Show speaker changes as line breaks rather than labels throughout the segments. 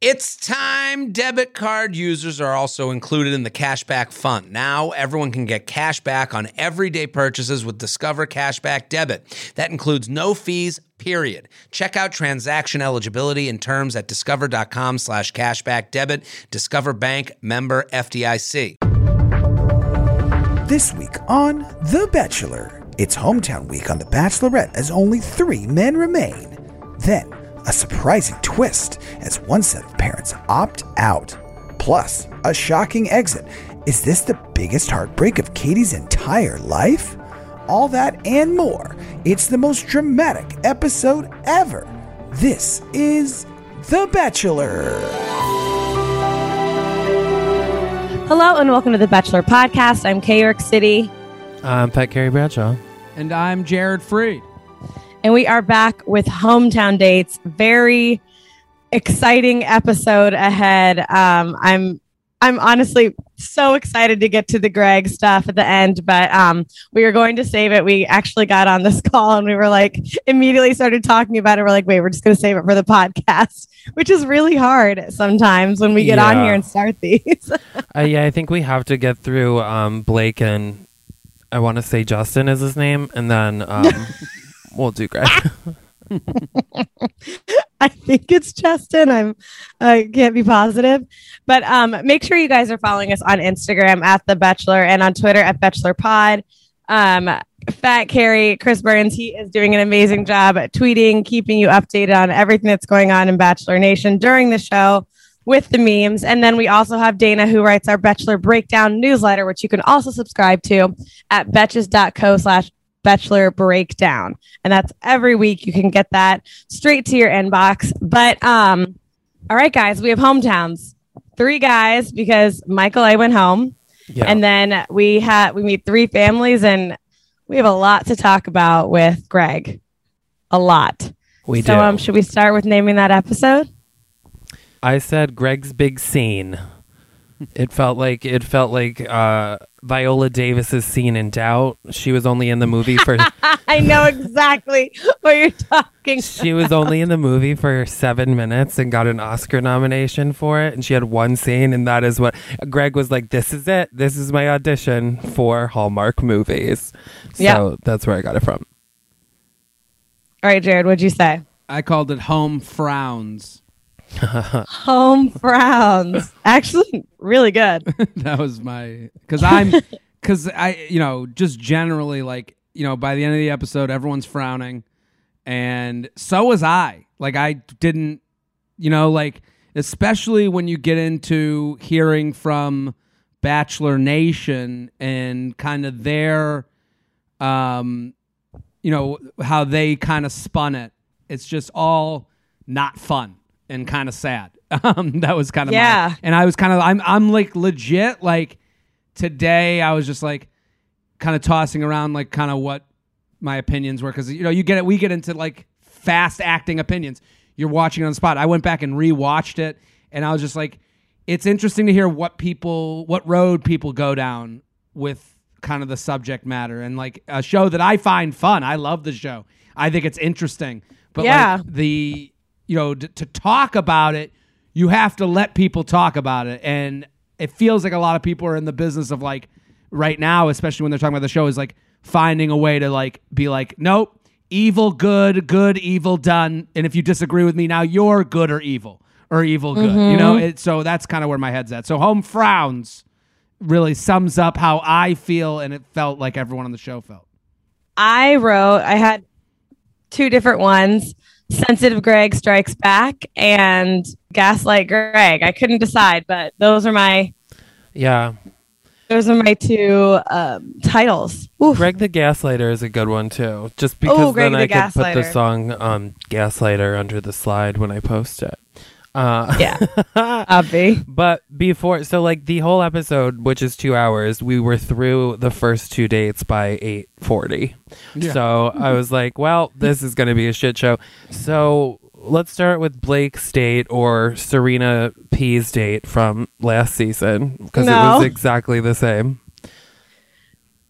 It's time. Debit card users are also included in the Cashback Fund. Now, everyone can get cash back on everyday purchases with Discover Cashback Debit. That includes no fees, period. Check out transaction eligibility and terms at discover.com slash cashback debit. Discover Bank member FDIC.
This week on The Bachelor, it's hometown week on The Bachelorette as only three men remain. Then, a surprising twist as one set of parents opt out. Plus, a shocking exit. Is this the biggest heartbreak of Katie's entire life? All that and more. It's the most dramatic episode ever. This is The Bachelor.
Hello and welcome to the Bachelor Podcast. I'm K York City,
I'm Fat Carrie Bradshaw.
And I'm Jared Freid.
And we are back with hometown dates. Very exciting episode ahead. Um, I'm I'm honestly so excited to get to the Greg stuff at the end, but um, we were going to save it. We actually got on this call and we were like immediately started talking about it. We're like, wait, we're just going to save it for the podcast, which is really hard sometimes when we get on here and start these.
Uh, yeah, I think we have to get through um, Blake and I want to say Justin is his name, and then we'll do great.
I think it's Justin. I'm I can't be positive. But um make sure you guys are following us on Instagram at the Bachelor and on Twitter at Bachelor Pod. Um Fat Carrie, Chris Burns, he is doing an amazing job at tweeting, keeping you updated on everything that's going on in Bachelor Nation during the show with the memes. And then we also have Dana who writes our Bachelor Breakdown newsletter, which you can also subscribe to at betches.co slash Bachelor Breakdown. And that's every week. You can get that straight to your inbox. But um, all right, guys, we have hometowns. Three guys because Michael A went home.
yeah.
And then we had we meet three families and we have a lot to talk about with Greg. A lot.
we do.
so
do.
um should we start with naming that episode?
I said Greg's big scene. It felt like it felt like uh, Viola Davis's scene in Doubt. She was only in the movie for
I know exactly what you're talking
she was only in the movie for seven minutes and got an Oscar nomination for it. And she had one scene, and that is what Greg was like. This is it. This is my audition for Hallmark movies. So
Yeah.
that's where I got it from.
All right, Jared, what'd you say?
I called it Home Frowns.
Home frowns. Actually, really good.
that was my because I'm because I you know just generally like you know by the end of the episode everyone's frowning, and so was I. Like I didn't you know like especially when you get into hearing from Bachelor Nation and kind of their um you know how they kind of spun it. It's just all not fun and kind of sad. Um, that was kind of
Yeah.
and I was kind of I'm I'm like legit like today I was just like kind of tossing around like kind of what my opinions were because you know you get it we get into like fast acting opinions. You're watching it on the spot. I went back and rewatched it and I was just like it's interesting to hear what people what road people go down with kind of the subject matter and like a show that I find fun. I love the show. I think it's interesting. But
Yeah.
like the you know d- to talk about it, you have to let people talk about it and it feels like a lot of people are in the business of like right now, especially when they're talking about the show is like finding a way to like be like nope, evil good, good evil done and if you disagree with me now you're good or evil or evil good. You know, mm-hmm. it, so that's kind of where my head's at. So home frowns really sums up how I feel and it felt like everyone on the show felt.
I wrote, I had two different ones Sensitive Greg Strikes Back and Gaslight Greg. I couldn't decide, but those are my.
Yeah.
Those are my two um, titles. Oof.
Greg the Gaslighter is a good one too. Just because
Oh, Greg
then
the
I could put the song um, Gaslighter under the slide when I post it. Uh,
Yeah, Obvi.
But before, so like the whole episode, which is two hours, we were through the first two dates by eight forty. So I was like, well, this is going to be a shit show. So let's start with Blake State or Serena P's date from last season because it was exactly the same.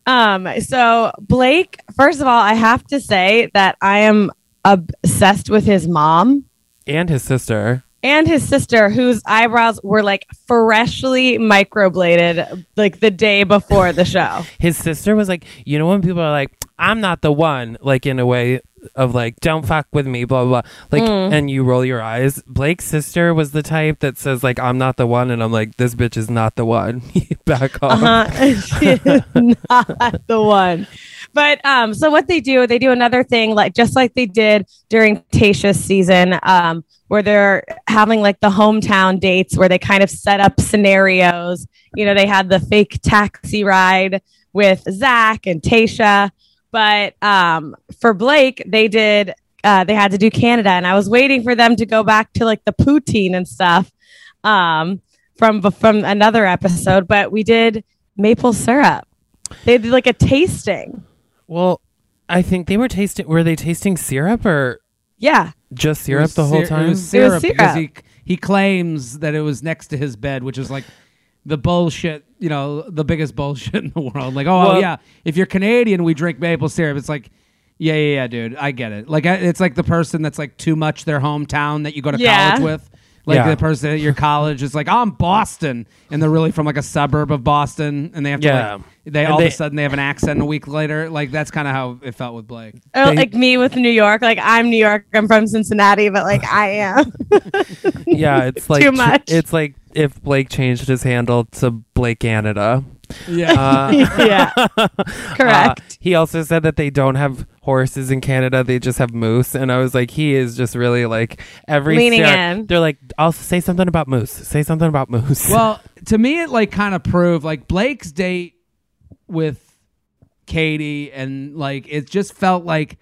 Um, so Blake, first of all, I have to say that I am obsessed with his mom.
And his sister.
And his sister, whose eyebrows were like freshly microbladed like the day before the show.
His sister was like, you know, when people are like, I'm not the one, like in a way of like, don't fuck with me, blah, blah, blah. Like,
Mm.
and you roll your eyes. Blake's sister was the type that says, like, I'm not the one. And I'm like, this bitch is not the one. Back off.
Uh-huh. she is not the one. But um, so what they do, they do another thing, like just like they did during Tasha's season, um, where they're having like the hometown dates where they kind of set up scenarios. You know, they had the fake taxi ride with Zach and Tasha. But um, for Blake, they did uh, they had to do Canada, and I was waiting for them to go back to like the poutine and stuff um, from from another episode. But we did maple syrup. They did like a tasting.
Well, I think they were tasting, were they tasting syrup or
Yeah,
just
It
syrup
was
the whole
syr-
time?
It was syrup, because he
syrup.
he claims that it was next to his bed, which is like the bullshit. You know, the biggest bullshit in the world. Like, oh, oh,
Well-
yeah, if you're Canadian, we drink maple syrup. It's like. Yeah, yeah, yeah, dude. I get it. Like, I- it's like the person that's like too much their hometown that you go to
Yeah.
college with. Like
Yeah.
the person at your college is like, oh, I'm Boston, and they're really from like a suburb of Boston, and they have to
Yeah.
like, they
And
all
they-
of a sudden they have an accent a week later. Like that's kind of how it felt with Blake.
or
They-
like me with New York. Like I'm New York. I'm from Cincinnati, but like I am.
yeah, it's like
Too much.
It's like if Blake changed his handle to Blake Canada.
Yeah,
Uh,
yeah, correct.
Uh, he also said that they don't have horses in Canada; they just have moose. And I was like, he is just really like every
Leaning
syrup-
in.
They're like, I'll say something about moose. Say something about moose.
well, to me, it like kind of proved like Blake's date with Katie, and like it just felt like,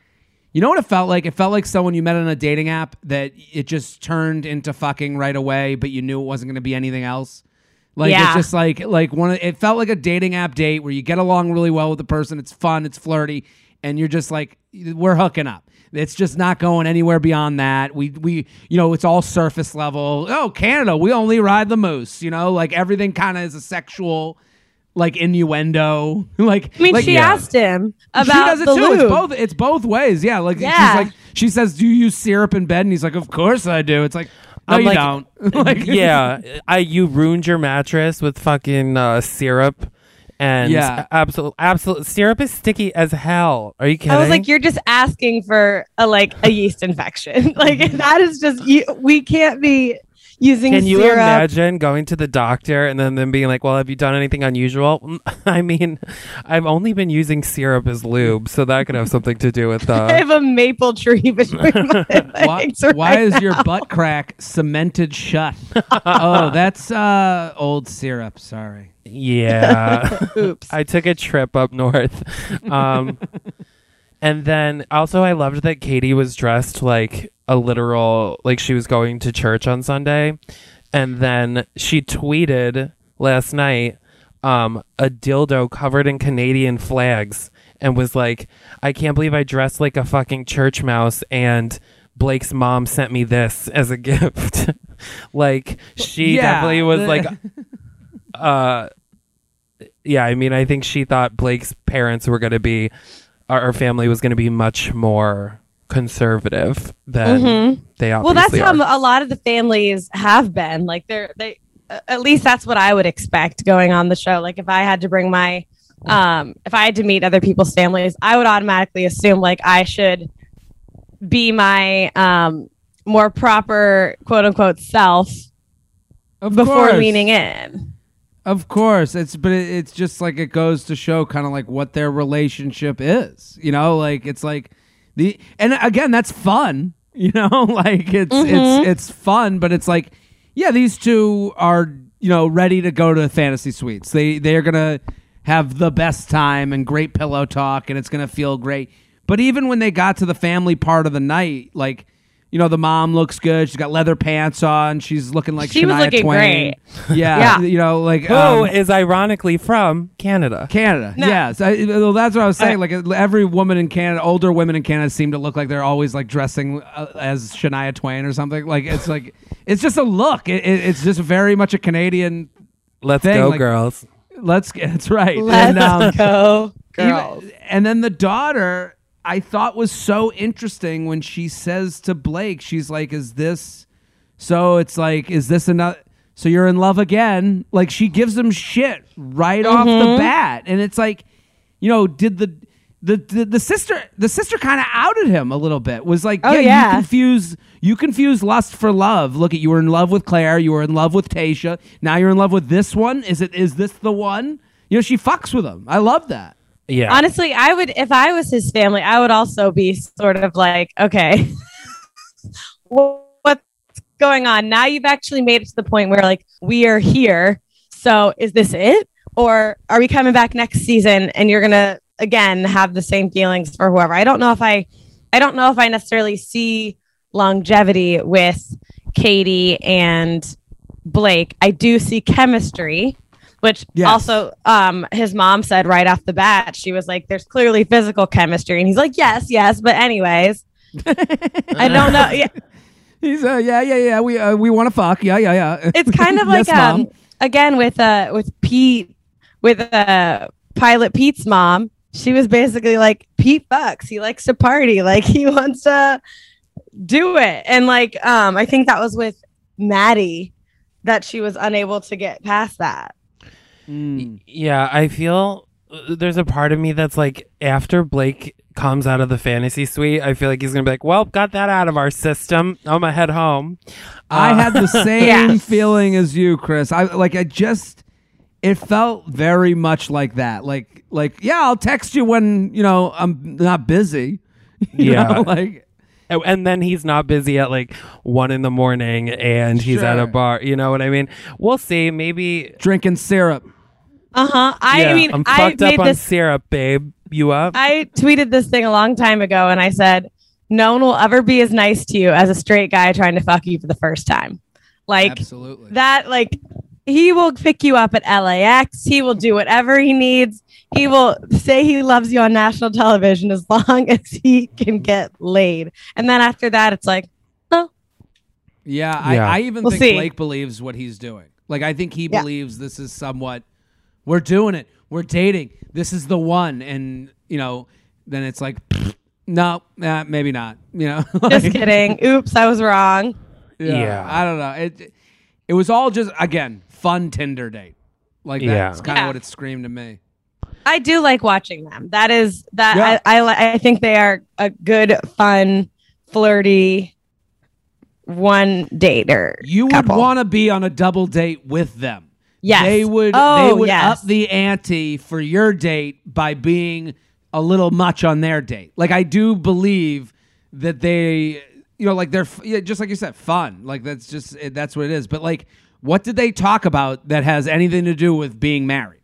you know what it felt like? It felt like someone you met on a dating app that it just turned into fucking right away, but you knew it wasn't going to be anything else. Like
Yeah.
it's just like like one. Of, it felt like a dating app date where you get along really well with the person. It's fun. It's flirty, and you're just like we're hooking up. It's just not going anywhere beyond that. We we you know it's all surface level. Oh, Canada, we only ride the moose. You know, like everything kind of is a sexual like innuendo. like
I mean,
like,
she
yeah.
asked him about
She does it
the
too.
lube.
It's both. It's both ways. Yeah. Like
Yeah.
she's like she says, "Do you use syrup in bed?" And he's like, "Of course I do." It's like, no,
I'm
you
like,
don't. like,
yeah, I you ruined your mattress with fucking uh, syrup, and
Yeah.
absolute absolute syrup is sticky as hell. Are you kidding?
I was like, you're just asking for a like a yeast infection. like that is just you, we can't be using syrup.
Can you
syrup.
imagine going to the doctor and then them being like, "Well, have you done anything unusual?" I mean, I've only been using syrup as lube, so that could have something to do with the.
I
uh
have a maple tree between my
why,
legs.
why
right
is your butt crack cemented shut? oh, that's uh old syrup. Sorry.
Yeah.
Oops.
I took a trip up north. Um and then also I loved that Katie was dressed like a literal like she was going to church on Sunday. And then she tweeted last night um a dildo covered in Canadian flags and was like, I can't believe I dressed like a fucking church mouse and Blake's mom sent me this as a gift. like she
Yeah.
definitely was like uh yeah, I mean, I think she thought Blake's parents were going to be, our, our family was going to be much more conservative than they
well, that's
obviously
how a lot of the families have been. Like they're they at least that's what I would expect going on the show. Like if I had to bring my um if I had to meet other people's families, I would automatically assume like I should be my um more proper quote unquote self
Of
before
course.
leaning in.
Of course, it's but it, it's just like it goes to show kind of like what their relationship is. You know, like it's like the and again that's fun. You know, like it's
Mm-hmm.
it's it's fun, but it's like yeah, these two are you know ready to go to fantasy suites. They they are gonna have the best time and great pillow talk, and it's gonna feel great. But even when they got to the family part of the night, like. You know the mom looks good. She's got leather pants on. She's looking like
She was looking
Twain. Yeah,
Yeah.
you know, like
Who
um,
is ironically from Canada.
Canada.
No.
Yes, I, well, that's what I was saying. Like every woman in Canada, older women in Canada seem to look like they're always like dressing uh, as Shania Twain or something. Like it's like it's just a look. It, it, it's just very much a Canadian.
Let's
thing,
go,
like-
girls.
Let's get. That's right.
Let's
and, um,
go,
even-
girls.
and then the daughter, I thought was so interesting when she says to Blake, she's like, "Is this So it's like, is this another? So you're in love again? Like she gives him shit right off the
Mm-hmm.
bat, and it's like, you know, did the the the, the sister the sister kind of outed him a little bit? Was like,
Oh,
yeah,
yeah.
you confuse you confuse lust for love. Look at you were in love with Claire, you were in love with Tasha. Now you're in love with this one. Is it is this the one? You know, she fucks with him. I love that.
Yeah.
Honestly, I would if I was his family, I would also be sort of like, okay, what's going on? Now you've actually made it to the point where like we are here. So is this it? Or are we coming back next season and you're gonna again have the same feelings for whoever? I don't know if I I don't know if I necessarily see longevity with Katie and Blake. I do see chemistry, which
Yes.
also um his mom said right off the bat, she was like, There's clearly physical chemistry. And he's like, Yes, yes, but anyways. I don't know. Yeah.
He's uh yeah yeah yeah we uh, we want to fuck yeah yeah yeah.
It's kind of like
Yes, Mom.
um again with uh with Pete with uh pilot Pete's mom. She was basically like Pete fucks. He likes to party. Like he wants to do it. And like um I think that was with Maddie that she was unable to get past that.
Mm.
Yeah, I feel uh, there's a part of me that's like after Blake comes out of the fantasy suite, I feel like he's gonna be like, "Well, got that out of our system. I'm gonna head home."
I
Uh,
had the same
Yes.
feeling as you, Chris. I like I just it felt very much like that. Like like yeah, I'll text you when, you know, I'm not busy. You
Yeah.
know, like
Oh, and then he's not busy at like one in the morning, and he's at a bar. You know what I mean? We'll see. Maybe.
drinking syrup.
Uh-huh. I
yeah,
mean
I'm
I
up
made
on
this
syrup, babe. You up?
I tweeted this thing a long time ago and I said, No one will ever be as nice to you as a straight guy trying to fuck you for the first time. Like
Absolutely.
that, like he will pick you up at LAX. He will do whatever he needs. He will say he loves you on national television as long as he can get laid. And then after that, it's like, oh,
Yeah, I, I even
We'll
think
see.
Blake believes what he's doing. Like I think he
Yeah.
believes this is somewhat we're doing it. We're dating. This is the one and you know, then it's like no, nah, maybe not. You know,
just kidding. Oops, I was wrong.
Yeah,
Yeah.
I don't know. It it was all just again fun Tinder date. Like
Yeah.
that's kind of
Yeah.
what it screamed to me.
I do like watching them. That is that
Yeah.
I, I I think they are a good, fun, flirty one dater.
You would want to be on a double date with them.
Yes.
They would
Oh,
they would
yes.
up the ante for your date by being a little much on their date. Like I do believe that they you know like they're yeah, just like you said fun. Like that's just that's what it is. But like what did they talk about that has anything to do with being married?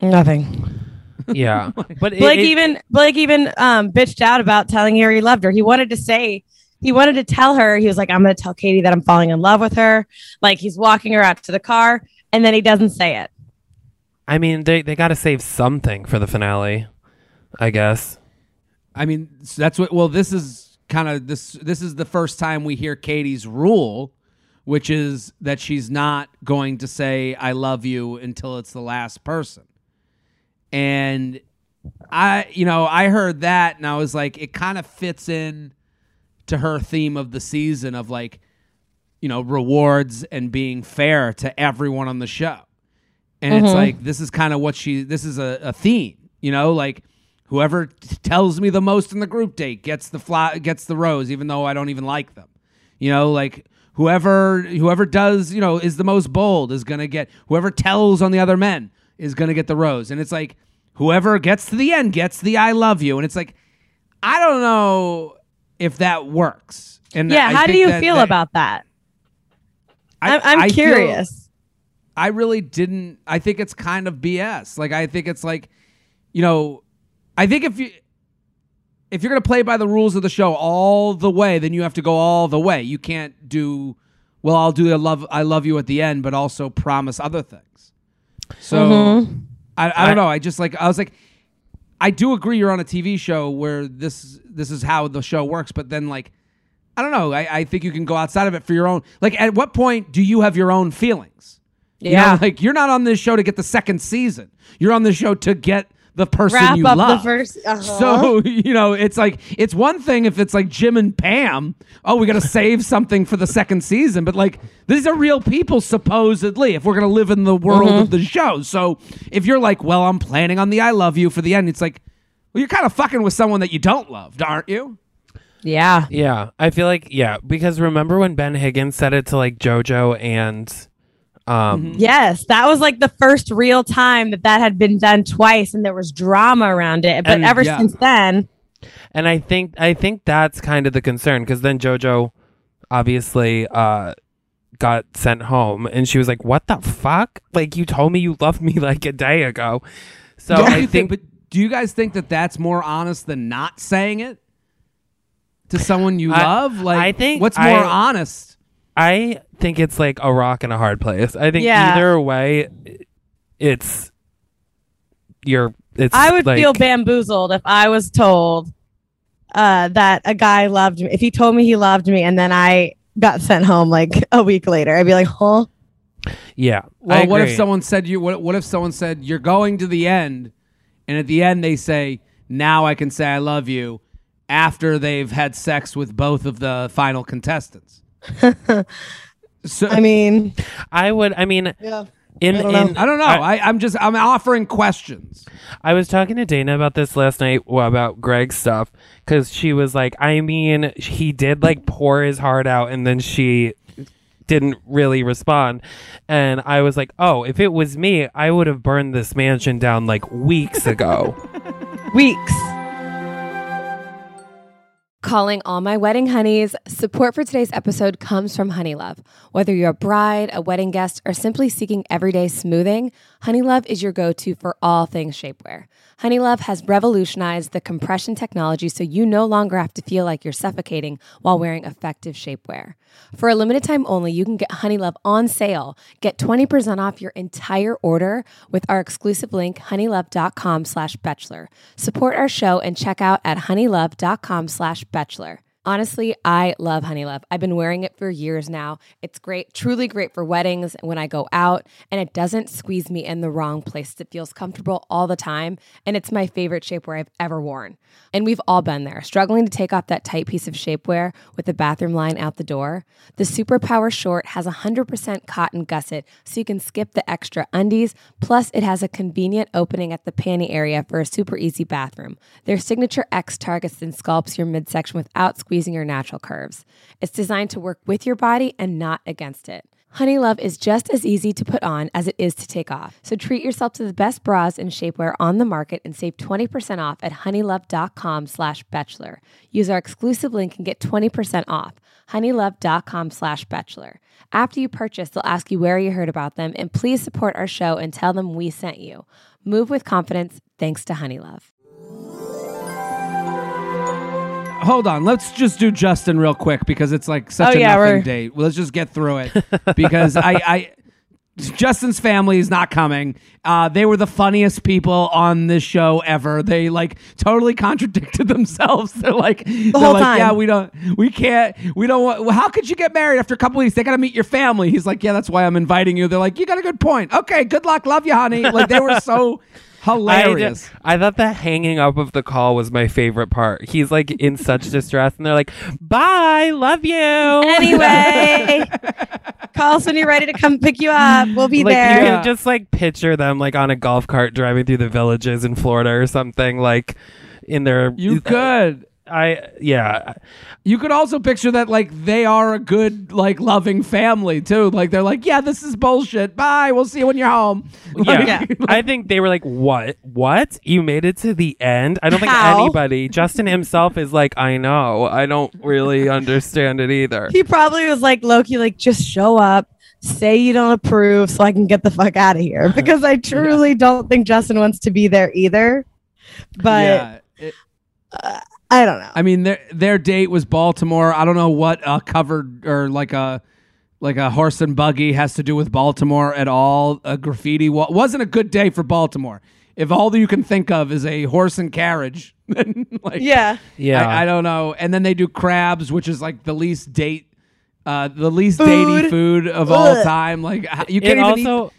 Nothing.
yeah, but it-
Blake
it-
even Blake even um bitched out about telling her he loved her. He wanted to say he wanted to tell her he was like I'm going to tell Katie that I'm falling in love with her. Like he's walking her out to the car and then he doesn't say it.
I mean, they they got to save something for the finale, I guess.
I mean, s- that's what. Well, this is kind of this. This is the first time we hear Katie's rule, which is that she's not going to say "I love you" until it's the last person. And I, you know, I heard that, and I was like, it kind of fits in to her theme of the season of like, you know, rewards and being fair to everyone on the show. And it's mm-hmm. like this is kind of what she. This is a, a theme, you know, like whoever t- tells me the most in the group date gets the fly, gets the rose, even though I don't even like them. You know, like whoever whoever does, you know, is the most bold is gonna get. Whoever tells on the other men is gonna get the rose, and it's like whoever gets to the end gets the I love you, and it's like I don't know if that works. And
Yeah,
I
how do you
that-
feel
that-
about that?
I-
I'm,
I feel-
curious.
I really didn't. I think it's kind of BS. Like I think it's like, you know, I think if you if you're gonna play by the rules of the show all the way, then you have to go all the way. You can't do well. I'll do a love. I love you at the end, but also promise other things. So
Mhm.
I, I don't know. I just like I was like, I do agree you're on a TV show where this this is how the show works, but then like. I don't know. I, I think you can go outside of it for your own. Like, at what point do you have your own feelings? You know,
Yeah.
like you're not on this show to get the second season. You're on this show to get the person
Wrap
you
up
love.
the first. uh-huh.
So you know, it's like it's one thing if it's like Jim and Pam. Oh, we got to save something for the second season, but like these are real people supposedly. If we're gonna live in the world
Mm-hmm.
of the show, so if you're like, well, I'm planning on the I love you for the end, it's like, well, you're kind of fucking with someone that you don't love, aren't you?
Yeah.
Yeah, I feel like yeah, because remember when Ben Higgins said it to like JoJo and um
Yes, that was like the first real time that that had been done twice, and there was drama around it. But
And-
ever
yeah.
since then,
and I think I think that's kind of the concern because then JoJo obviously uh got sent home and she was like, "What the fuck? Like you told me you loved me like a day ago." So
don't
I think,
think? But do you guys think that that's more honest than not saying it to someone you
I-
love? Like,
I think
what's more
I-
honest?
I think it's like a rock and a hard place. I think
Yeah.
either way, it's you're. It's
I would
like,
feel bamboozled if I was told uh, that a guy loved me. If he told me he loved me, and then I got sent home like a week later, I'd be like, "Huh."
Yeah.
Well, what if someone said you? What, what if someone said you're going to the end, and at the end they say, "Now I can say I love you," after they've had sex with both of the final contestants. so
I mean,
I would. I mean,
yeah.
in
I don't know.
in
I don't know. I, I'm just I'm offering questions.
I was talking to Dana about this last night well, about Greg's stuff because she was like, I mean, he did like pour his heart out and then she didn't really respond. And I was like, oh, if it was me, I would have burned this mansion down like weeks ago.
weeks.
Calling all my wedding honeys. Support for today's episode comes from Honeylove. Whether you're a bride, a wedding guest, or simply seeking everyday smoothing, Honeylove is your go to for all things shapewear. Honeylove has revolutionized the compression technology so you no longer have to feel like you're suffocating while wearing effective shapewear. For a limited time only, you can get Honeylove on sale. Get 20% off your entire order with our exclusive link, honeylove.com slash bachelor. Support our show and check out at honeylove.com slash bachelor. Bachelor. Honestly, I love Honeylove. I've been wearing it for years now. It's great, truly great for weddings when I go out, and it doesn't squeeze me in the wrong place. It feels comfortable all the time, and it's my favorite shapewear I've ever worn. And we've all been there, struggling to take off that tight piece of shapewear with the bathroom line out the door. The Superpower Short has 100% cotton gusset, so you can skip the extra undies. Plus, it has a convenient opening at the panty area for a super easy bathroom. Their signature X targets and sculpts your midsection without squeezing your natural curves. It's designed to work with your body and not against it. Honeylove is just as easy to put on as it is to take off. So treat yourself to the best bras and shapewear on the market and save 20% off at honeylove.com slash bachelor. Use our exclusive link and get 20% off. honeylove.com slash bachelor. After you purchase, they'll ask you where you heard about them and please support our show and tell them we sent you. Move with confidence thanks to Honey
Hold on, let's just do Justin real quick because it's like such
Oh,
a
yeah,
nothing
we're-
date. Well, let's just get through it because I, I Justin's family is not coming. Uh, they were the funniest people on this show ever. They like totally contradicted themselves. They're like, the they're
whole
like,
time.
yeah, we don't, we can't, we don't want. Well, how could you get married after a couple weeks? They got to meet your family. He's like, yeah, that's why I'm inviting you. They're like, you got a good point. Okay, good luck. Love you, honey. Like they were so hilarious.
just, I thought the hanging up of the call was my favorite part. He's like in such distress, and they're like, "Bye, love you."
Anyway, call us when you're ready to come pick you up. We'll be
like
there.
you can just like picture them like on a golf cart driving through the villages in Florida or something like in their
you could.
I yeah
You could also picture that like they are a good like loving family too. Like they're like, yeah, this is bullshit. Bye. We'll see you when you're home.
yeah.
Like-
I think they were like, "What? What? You made it to the end?" I don't think
How?
anybody. Justin himself is like, "I know. I don't really understand it either."
he probably was like Loki, like just show up, say you don't approve, so I can get the fuck out of here. Because I truly don't think Justin wants to be there either. But
yeah. It-
I don't know.
I mean, their their date was Baltimore. I don't know what a covered or like a like a horse and buggy has to do with Baltimore at all. A graffiti wa- wasn't a good day for Baltimore. If all that you can think of is a horse and carriage, then like
yeah.
Yeah,
I, I don't know. And then they do crabs, which is like the least date, uh, the least
Food.
datey food of all time. Like you can't
it
even eat.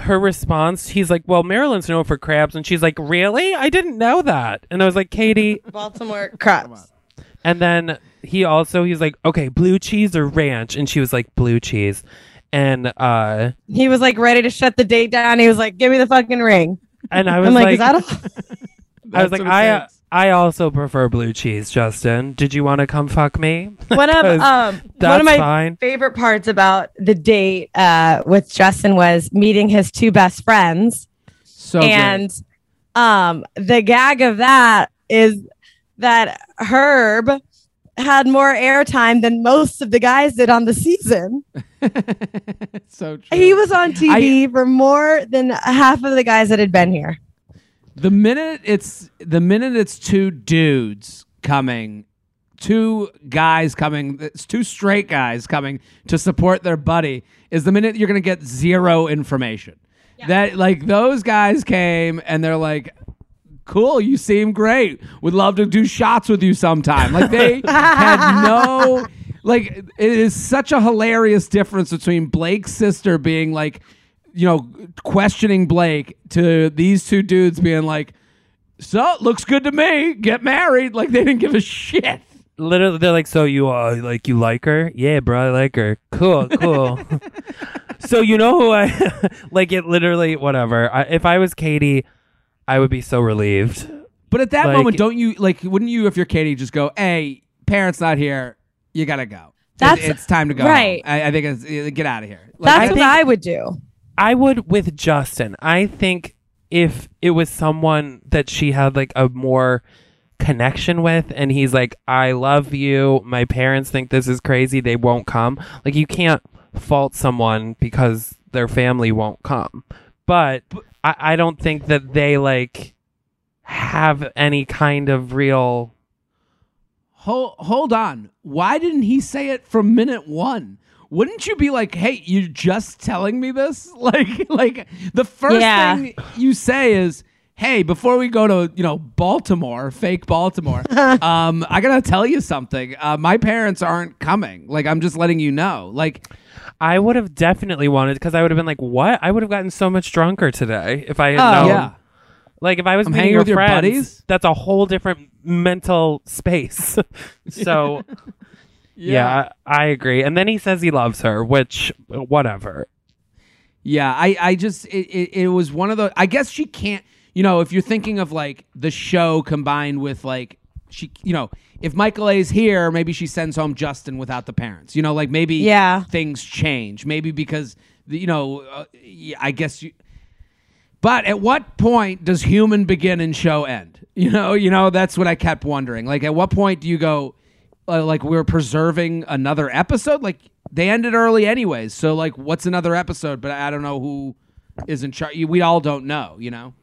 Also her response, he's like, "Well, Maryland's known for crabs," and she's like, "Really? I didn't know that." And I was like, "Katie."
Baltimore crabs.
And then he also he's like, "Okay, blue cheese or ranch?" And she was like, "Blue cheese." And uh,
He was like ready to shut the date down. He was like, "Give me the fucking ring."
and I was
I'm like,
like,
"Is that a?"
I was like, I uh,
takes.
I also prefer blue cheese, Justin. Did you want to come fuck me?
one of
'Cause
um one of my
fine.
favorite parts about the date uh with Justin was meeting his two best friends.
So great.
and um the gag of that is that Herb had more airtime than most of the guys did on the season.
so true.
He was on TV for more than half of the guys that had been here.
The minute it's the minute it's two dudes coming, two guys coming, it's two straight guys coming to support their buddy is the minute you're gonna get zero information. That like those guys came and they're like, Cool, you seem great. Would love to do shots with you sometime. Like they had no like it is such a hilarious difference between Blake's sister being like you know, questioning Blake to these two dudes being like, "So looks good to me. Get married." Like they didn't give a shit.
Literally, they're like, "So you uh like you like her? Yeah, bro, I like her. Cool, cool." so you know who I like? It literally, whatever. I, if I was Katie, I would be so relieved.
But at that
Like-
moment, don't you like? Wouldn't you, if you're Katie, just go, "Hey, parents not here. You gotta go. It-
That's-
it's time to go.
right.
I, I think it's get out of here. Like,
That's
I
what
think-
I would do.
I would with Justin. I think if it was someone that she had like a more connection with and he's like I love you, my parents think this is crazy, they won't come. Like you can't fault someone because their family won't come. But I, I don't think that they like have any kind of real
Hold, hold on. Why didn't he say it from minute one? Wouldn't you be like, "Hey, you're just telling me this"? Like, like the first
Yeah.
thing you say is, "Hey, before we go to you know Baltimore, fake Baltimore, um, I gotta tell you something. Uh, my parents aren't coming. Like, I'm just letting you know. Like,
I would have definitely wanted because I would have been like, "What?" I would have gotten so much drunker today if I had
Oh.
known.
yeah,
Like if I was
I'm
meeting
hanging
your
with your
friends,
buddies?
that's a whole different mental space. so yeah, I, I agree. And then he says he loves her, which whatever.
Yeah, I, I just it, it, it was one of the I guess she can't you know, if you're thinking of like the show combined with like she you know, if Michael A's here, maybe she sends home Justin without the parents. You know, like maybe
Yeah.
things change. Maybe because you know, uh, I guess you but at what point does human begin and show end? You know, you know that's what I kept wondering. Like, at what point do you go, uh, like, we're preserving another episode? Like, they ended early anyways. So, like, what's another episode? But I don't know who is in charge. We all don't know. You know.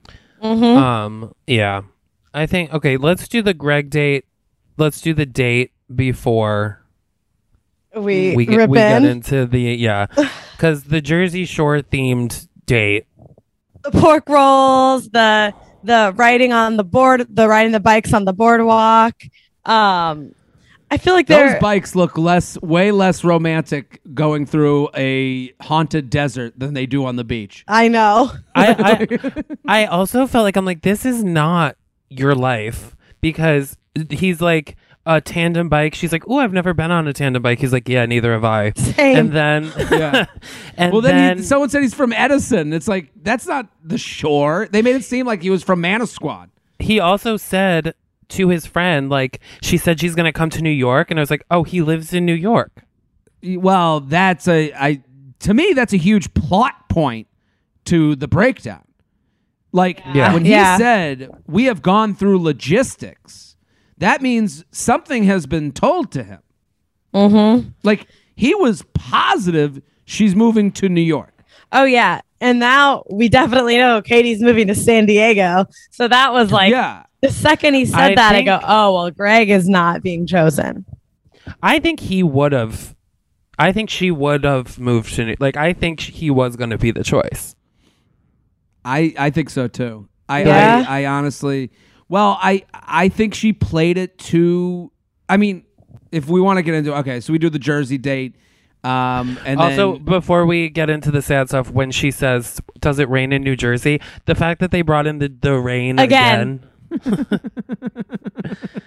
Um, yeah. I think okay. Let's do the Greg date. Let's do the date before
We,
we get
rip
we get into the yeah, because the Jersey Shore themed date.
the pork rolls, the the riding on the board, the riding the bikes on the boardwalk. Um, I feel like
Those bikes look less, way less romantic going through a haunted desert than they do on the beach.
I know.
I, I I also felt like I'm like this is not your life because he's like a tandem bike. She's like, oh, I've never been on a tandem bike. He's like, yeah, neither have I.
Same.
And then
Yeah.
and
Well, then,
then
he, someone said he's from Edison. It's like that's not the shore. They made it seem like he was from Manasquan.
he also said to his friend, like, she said she's gonna come to New York, and I was like, oh, he lives in New York.
Well, that's a I to me that's a huge plot point to the breakdown. Like
Yeah.
when he
Yeah.
said we have gone through logistics, that means something has been told to him.
Mm-hmm.
Like he was positive she's moving to New York.
Oh yeah, and now we definitely know Katie's moving to San Diego. So that was like
yeah.
The second he said
I
that,
think-
I go, oh well, Greg is not being chosen.
I think he would have. I think she would have moved to New- like. I think he was gonna be the choice.
I I think so too. I
Yeah?
I, I honestly, well, I I think she played it too. I mean, if we want to get into okay, so we do the Jersey date. Um, and
also,
then,
before we get into the sad stuff, when she says, "Does it rain in New Jersey?" The fact that they brought in the, the rain
Again.
again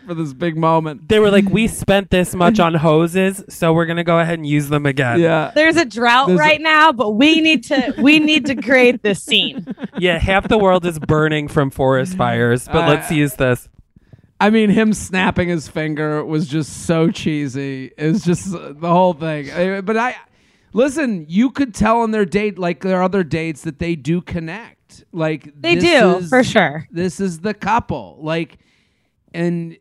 for this big moment.
They were like, we spent this much on hoses, so we're gonna go ahead and use them again.
Yeah.
There's a drought
There's a-
right now, but we need to we need to create this scene.
Yeah, half the world is burning from forest fires, but let's
Uh,
use this.
I mean, him snapping his finger was just so cheesy. It was just uh, the whole thing. But I listen. You could tell on their date, like their other dates, that they do connect. Like
They
this
do,
is-
for sure.
This is the couple. Like, and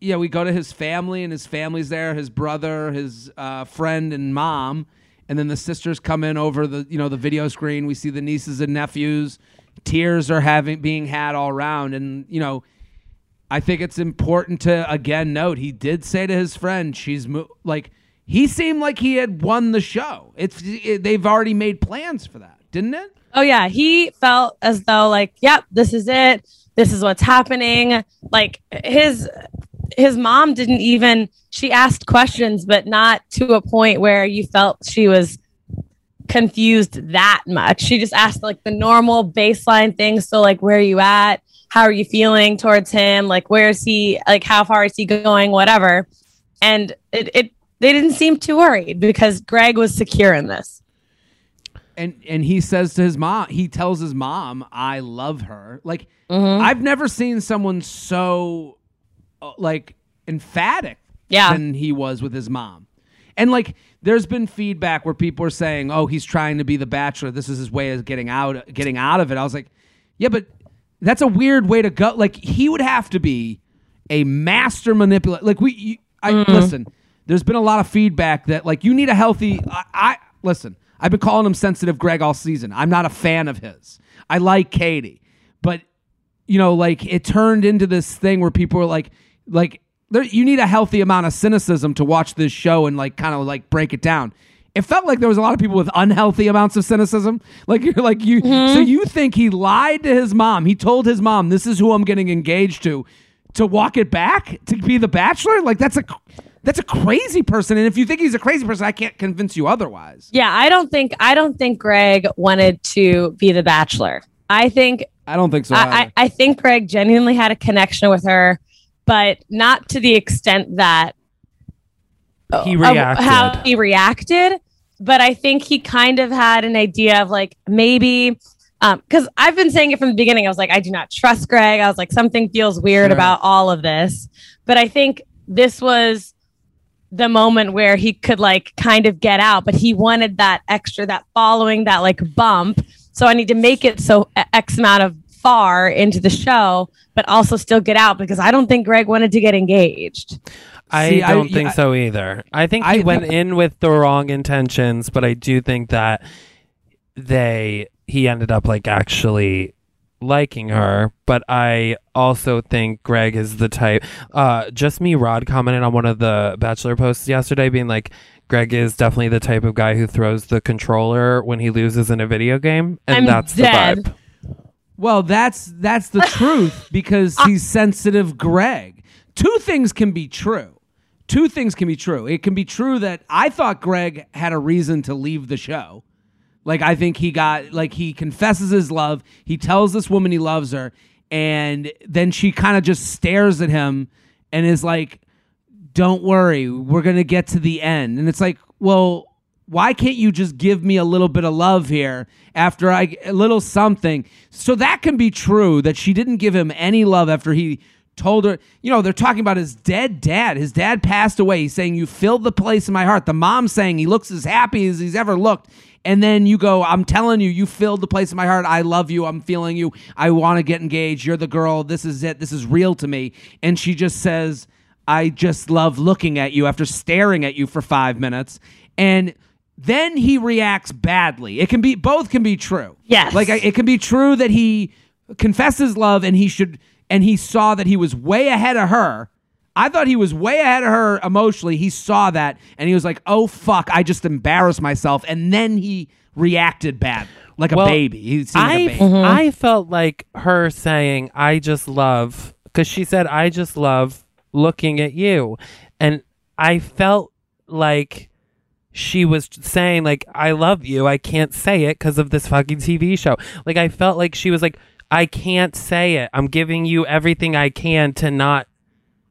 yeah, we go to his family, and his family's there. His brother, his uh, friend, and mom. And then the sisters come in over the you know the video screen. We see the nieces and nephews. Tears are having being had all around, and you know. I think it's important to again note he did say to his friend, "She's mo-, like he seemed like he had won the show. It's it, they've already made plans for that, didn't it?
Oh yeah, he felt as though like, yep, this is it. This is what's happening. Like his his mom didn't even she asked questions but not to a point where you felt she was confused that much. She just asked like the normal baseline things. So like where are you at? How are you feeling towards him? Like where is he like how far is he going? Whatever. And it, it they didn't seem too worried because Greg was secure in this.
And and he says to his mom, he tells his mom, "I love her." Like I've never seen someone so uh, like emphatic
Yeah.
than he was with his mom. And like there's been feedback where people are saying, "Oh, he's trying to be the bachelor. This is his way of getting out getting out of it." I was like, "Yeah, but that's a weird way to go. Like he would have to be a master manipulator. Like we you, I listen, there's been a lot of feedback that like you need a healthy I, I listen, I've been calling him sensitive Greg all season. I'm not a fan of his. I like Katie, but you know, like it turned into this thing where people were like, like there, you need a healthy amount of cynicism to watch this show and like kind of like break it down. It felt like there was a lot of people with unhealthy amounts of cynicism. Like you're like you, mm-hmm. so you think he lied to his mom? He told his mom, "This is who I'm getting engaged to," to walk it back to be the bachelor. Like that's a that's a crazy person. And if you think he's a crazy person, I can't convince you otherwise.
Yeah, I don't think I don't think Greg wanted to be the bachelor. I think
I don't think so.
I. I, I think Greg genuinely had a connection with her, but not to the extent that
He
of
reacted.
how he reacted. But I think he kind of had an idea of like maybe um, because I've been saying it from the beginning. I was like, I do not trust Greg. I was like, something feels weird
Sure.
about all of this. But I think this was the moment where he could like kind of get out, but he wanted that extra, that following, that like bump. So I need to make it so X amount of far into the show, but also still get out because I don't think Greg wanted to get engaged.
I
See, I-
don't think
I-
so either. I think
I-
went in with the wrong intentions, but I do think that they he ended up like actually liking her. But I also think Greg is the type. Uh, just me, Rod commented on one of the Bachelor posts yesterday, being like. Greg is definitely the type of guy who throws the controller when he loses in a video game, and
I'm
that's
dead.
the vibe.
Well, that's that's the truth because he's sensitive Greg. Two things can be true. Two things can be true. It can be true that I thought Greg had a reason to leave the show. Like I think he got like he confesses his love. He tells this woman he loves her and then she kind of just stares at him and is like don't worry, we're to get to the end. And it's like, well, why can't you just give me a little bit of love here after I a little something? So that can be true that she didn't give him any love after he told her, you know, they're talking about his dead dad. His dad passed away. He's saying you filled the place in my heart. The mom saying he looks as happy as he's ever looked. And then you go, I'm telling you, you filled the place in my heart. I love you. I'm feeling you. I want to get engaged. You're the girl. This is it. This is real to me. And she just says, I just love looking at you after staring at you for five minutes. And then he reacts badly. It can be both can be true.
Yes.
Like it can be true that he confesses love and he should and he saw that he was way ahead of her. I thought he was way ahead of her emotionally. He saw that and he was like, "Oh fuck, I just embarrassed myself." And then he reacted bad, like a
Well,
baby. He seemed like
I
a baby. Mm-hmm.
I felt like her saying I just love because she said I just love looking at you, and I felt like she was saying like I love you. I can't say it because of this fucking TV show. Like I felt like she was like I can't say it. I'm giving you everything I can to not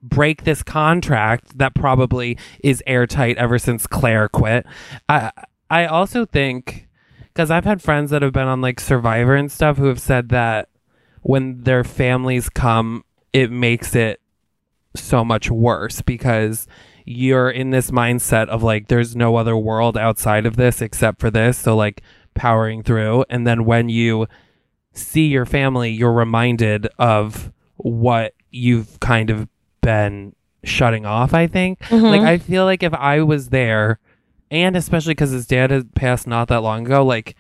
break this contract that probably is airtight ever since Claire quit. I I also think because I've had friends that have been on like Survivor and stuff who have said that when their families come, it makes it so much worse because you're in this mindset of like there's no other world outside of this except for this so like powering through and then when you see your family you're reminded of what you've kind of been shutting off i think mm-hmm. like i feel like if i was there and especially because his dad had passed not that long ago like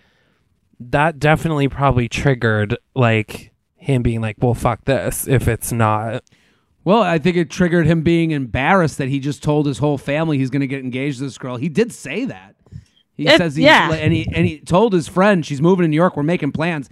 that definitely probably triggered like him being like well fuck this if it's not
Well, I think it triggered him being embarrassed that he just told his whole family he's going to get engaged to this girl. He did say that. He
It-
says he's,
yeah.
and he and he told his friend she's moving to New York. We're making plans.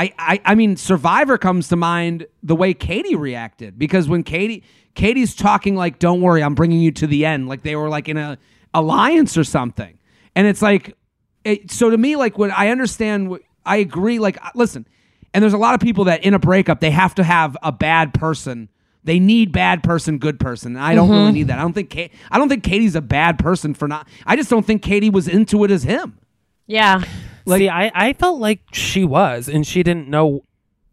I, I I mean, Survivor comes to mind the way Katie reacted because when Katie Katie's talking like, "Don't worry, I'm bringing you to the end," like they were like in a alliance or something, and it's like, it, so to me, like when I understand, what- I agree. Like, uh, listen, and there's a lot of people that in a breakup they have to have a bad person. They need bad person, good person. And I don't really mm-hmm. need that. I don't think Kate, I don't think Katie's a bad person for not. I just don't think Katie was into it as him.
Yeah.
See, I, I felt like she was, and she didn't know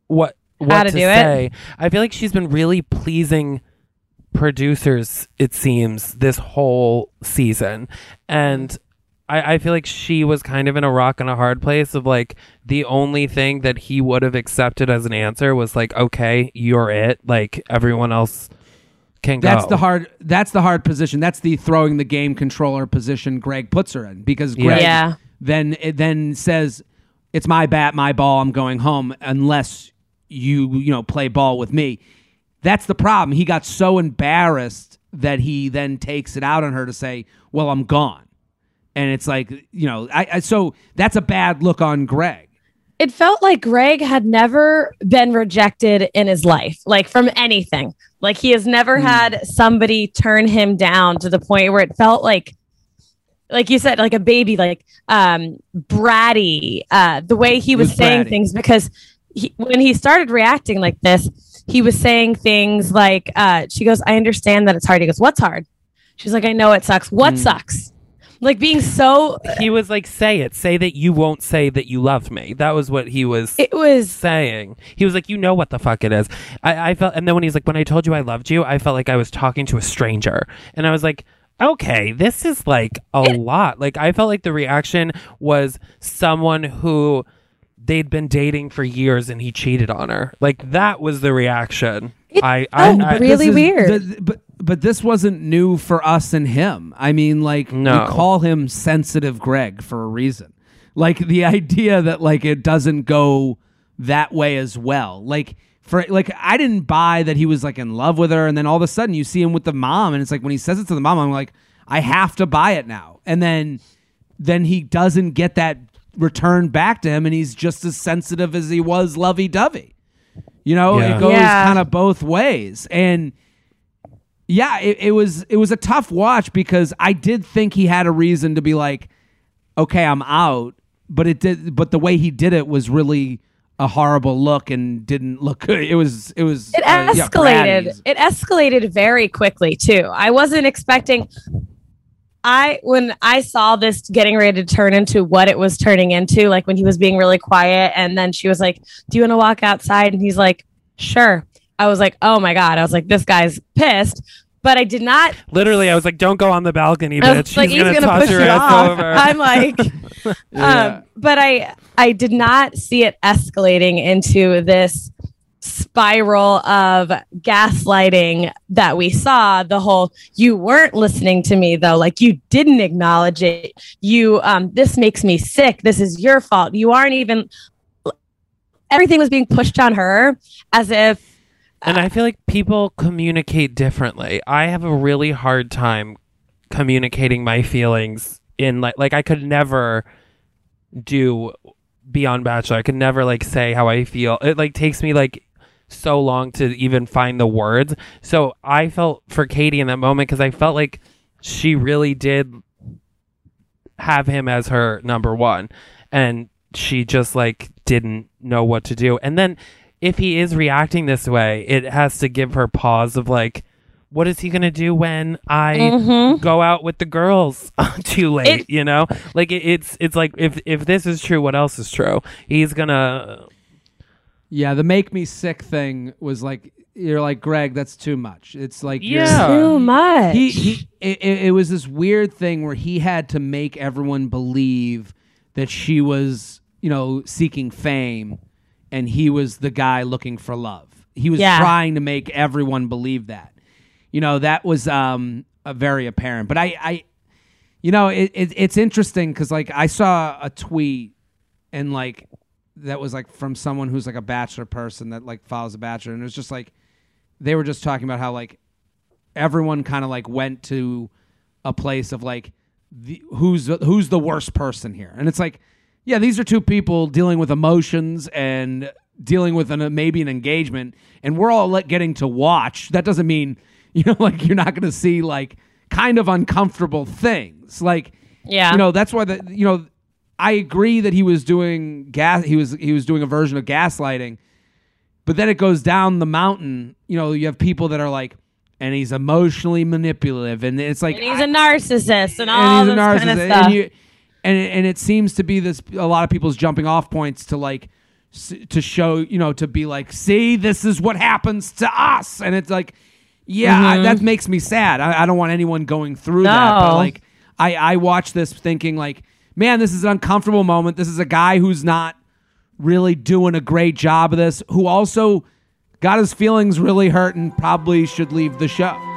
what what
How to do it?
say. I feel like she's been really pleasing producers. It seems this whole season, and I, I feel like she was kind of in a rock and a hard place of like the only thing that he would have accepted as an answer was like, okay, you're it. Like everyone else can go.
That's the hard. That's the hard position. That's the throwing the game controller position. Greg puts her in because Greg
Yeah.
Then it then says, "It's my bat, my ball. I'm going home unless you you know play ball with me." That's the problem. He got so embarrassed that he then takes it out on her to say, "Well, I'm gone," and it's like you know, I, I so that's a bad look on Greg.
it felt like Greg had never been rejected in his life, like from anything. Like he has never hmm. had somebody turn him down to the point where it felt like, like you said, like a baby, like um, bratty. Uh, the way he was,
was
saying
bratty.
things because he, when he started reacting like this, he was saying things like, uh, "She goes, I understand that it's hard." He goes, "What's hard?" She's like, "I know it sucks. What sucks?" Like being so.
he was like, say it. Say that you won't say that you love me. That was what he was
It was
saying. He was like, you know what the fuck it is. I, I felt, and then when he's like, when I told you I loved you, I felt like I was talking to a stranger. And I was like, okay, this is like a lot. Like, I felt like the reaction was someone who they'd been dating for years and he cheated on her. Like, that was the reaction. I, I,
felt
I,
really
This is-
weird.
th- but but this wasn't new for us and him. I mean, like
No.
we call him sensitive Greg for a reason. Like the idea that like it doesn't go that way as well. Like for like I didn't buy that he was like in love with her, and then all of a sudden you see him with the mom, and it's like when he says it to the mom, I'm like, I have to buy it now. And then then he doesn't get that return back to him, and he's just as sensitive as he was lovey dovey. You know,
Yeah.
it goes
Yeah.
kind of both ways. And yeah, it, it was it was a tough watch because I did think he had a reason to be like, okay, I'm out. But it did but the way he did it was really a horrible look and didn't look good. It was it was
it
uh, yeah,
escalated.
Bratty.
it escalated very quickly too. I wasn't expecting i when i saw this getting ready to turn into what it was turning into like when he was being really quiet and then she was like do you want to walk outside? And he's like sure. I was like oh my god. I was like this guy's pissed but i did not
literally, I was like, don't go on the balcony,
I
bitch.
was like
She's
he's
gonna,
gonna, push
your
you
ass
off
over.
i'm like
Yeah.
um, but I I did not see it escalating into this spiral of gaslighting that we saw. The whole you weren't listening to me though, like you didn't acknowledge it. You um, this makes me sick. This is your fault. You aren't even. Everything was being pushed on her as if
And I feel like people communicate differently. I have a really hard time communicating my feelings in like like I could never do Beyond Bachelor. I could never like say how I feel. It like takes me like so long to even find the words. So I felt for Katie in that moment because I felt like she really did have him as her number one. And she just like didn't know what to do. And then if he is reacting this way, it has to give her pause of like, what is he gonna do when I mm-hmm. go out with the girls too late?
It-
you know, like it, it's it's like if if this is true, what else is true? He's gonna
Yeah, the make me sick thing was like you're like Greg, that's too much. It's like you're-
Yeah.
Too much.
he he it, it it was this weird thing where he had to make everyone believe that she was you know seeking fame and he was the guy looking for love. He was
Yeah.
trying to make everyone believe that. You know that was um a very apparent but i i you know it, it it's interesting because like i saw a tweet and like that was like from someone who's like a bachelor person that like follows a bachelor and it was just like they were just talking about how like everyone kind of like went to a place of like the, who's who's the worst person here? And it's like yeah these are two people dealing with emotions and dealing with an, maybe an engagement and we're all getting to watch that doesn't mean you know like you're not going to see like kind of uncomfortable things like
Yeah.
you know that's why the you know i agree that he was doing gas he was he was doing a version of gaslighting but then it goes down the mountain. You know, you have people that are like, and he's emotionally manipulative, and it's like
and he's a narcissist and
and
all this kind of
narcissist,
stuff.
and you, and and it seems to be this a lot of people's jumping off points to like to show you know to be like, see, this is what happens to us, and it's like, yeah, I, mm-hmm. that makes me sad. I, I don't want anyone going through that, but like, I I watch this thinking like, man, this is an uncomfortable moment. This is a guy who's not really doing a great job of this, who also got his feelings really hurt and probably should leave the show.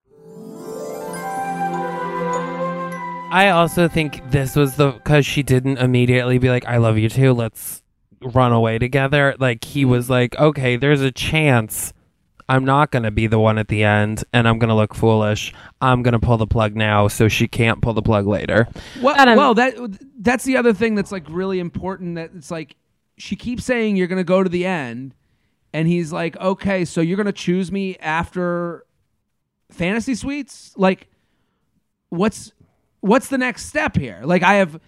I also think this was the because she didn't immediately be like, "I love you too. Let's run away together." Like he was like, "Okay, there's a chance I'm not gonna be the one at the end, and I'm gonna look foolish. I'm gonna pull the plug now, so she can't pull the plug later."
Well, well, that that's the other thing that's like really important. That it's like she keeps saying you're gonna go to the end, and he's like, okay, so you're gonna choose me after fantasy suites. Like, what's what's the next step here? Like, I have.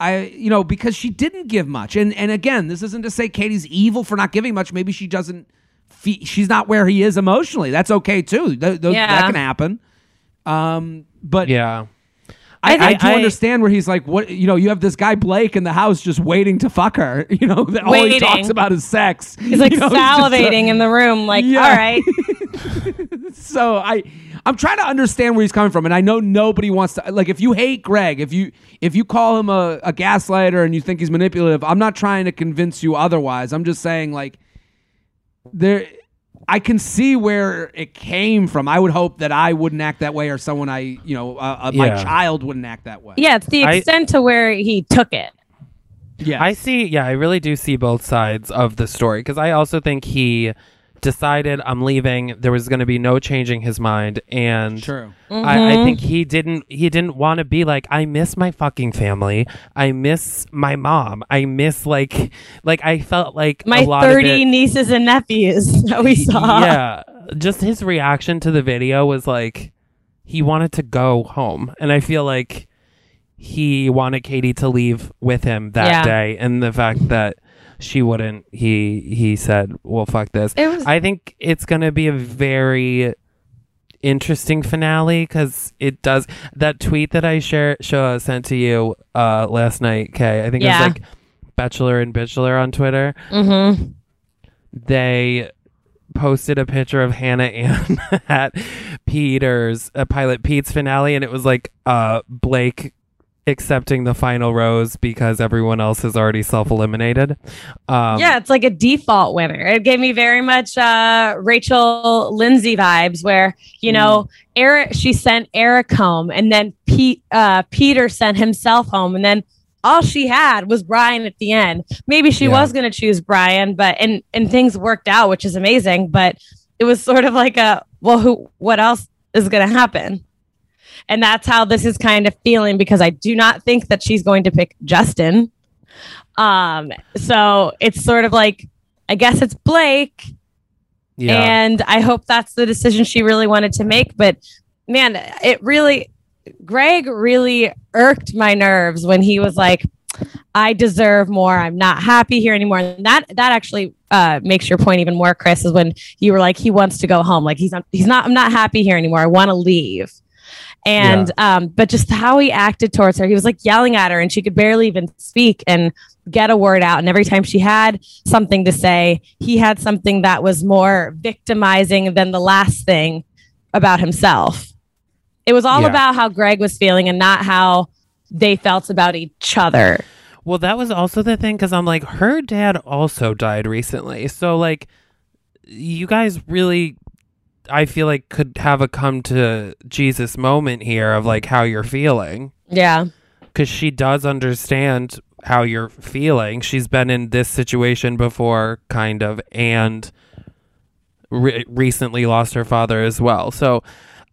I, you know, because she didn't give much, and and again, this isn't to say Katie's evil for not giving much. Maybe she doesn't. Fe- she's not where he is emotionally. That's okay too. Th- th-
Yeah.
That can happen. Um, but
Yeah,
I, I,
I-
do
I-
understand where he's like, what you know, you have this guy Blake in the house just waiting to fuck her. You know, that all he
Waiting.
talks about is sex.
He's like
You know, it's just a-
salivating in the room, like,
Yeah.
all right.
so I, I'm trying to understand where he's coming from, and I know nobody wants to. Like, if you hate Greg, if you if you call him a, a gaslighter and you think he's manipulative, I'm not trying to convince you otherwise. I'm just saying, like, there. I can see where it came from. I would hope that I wouldn't act that way, or someone I, you know, uh, uh, my
Yeah.
child wouldn't act that way.
Yeah, it's the
I-
extent to where he took it.
yeah.
I see. Yeah, I really do see both sides of the story because I also think he decided I'm leaving. There was going to be no changing his mind, and
True.
I,
Mm-hmm.
I think he didn't. He didn't want to be like, I miss my fucking family. I miss my mom. I miss like, like I felt like
My
a lot of
30
it-
nieces and nephews that we saw.
yeah, just his reaction to the video was like he wanted to go home, and I feel like he wanted Katie to leave with him that
Yeah.
day, and the fact that she wouldn't, he he said, "Well, fuck this."
Was-
I think it's gonna be a very interesting finale because it does that tweet that I share show sent to you uh last night. Kay, I think
Yeah.
it was like Bachelor and Bachelor on Twitter
Mm-hmm.
they posted a picture of Hannah Ann at Peter's uh, Pilot Pete's finale, and it was like uh, Blake accepting the final rose because everyone else has already self eliminated. Um,
yeah, it's like a default winner. It gave me very much uh, Rachel Lindsay vibes, where you know, Eric she sent Eric home, and then Pete uh, Peter sent himself home, and then all she had was Bryan at the end. Maybe she
Yeah.
was going to choose Bryan, but and and things worked out, which is amazing. But it was sort of like a well, who? What else is going to happen? And that's how this is kind of feeling because I do not think that she's going to pick Justin. Um, so it's sort of like, I guess it's Blake,
yeah.
and I hope that's the decision she really wanted to make. But man, it really, Greg really irked my nerves when he was like, I deserve more. I'm not happy here anymore. And that that actually uh, makes your point even more, Chris, is when you were like, he wants to go home. Like he's not he's not I'm not happy here anymore. I want to leave. And um, but just how he acted towards her, he was like yelling at her and she could barely even speak and get a word out. And every time she had something to say, he had something that was more victimizing than the last thing about himself. It was all
Yeah.
about how Greg was feeling and not how they felt about each other.
Well, that was also the thing because I'm like, her dad also died recently. So, like, you guys really, I feel like, could have a come to Jesus moment here of like how you're feeling.
Yeah.
because she does understand how you're feeling. She's been in this situation before, kind of, and re- recently lost her father as well. So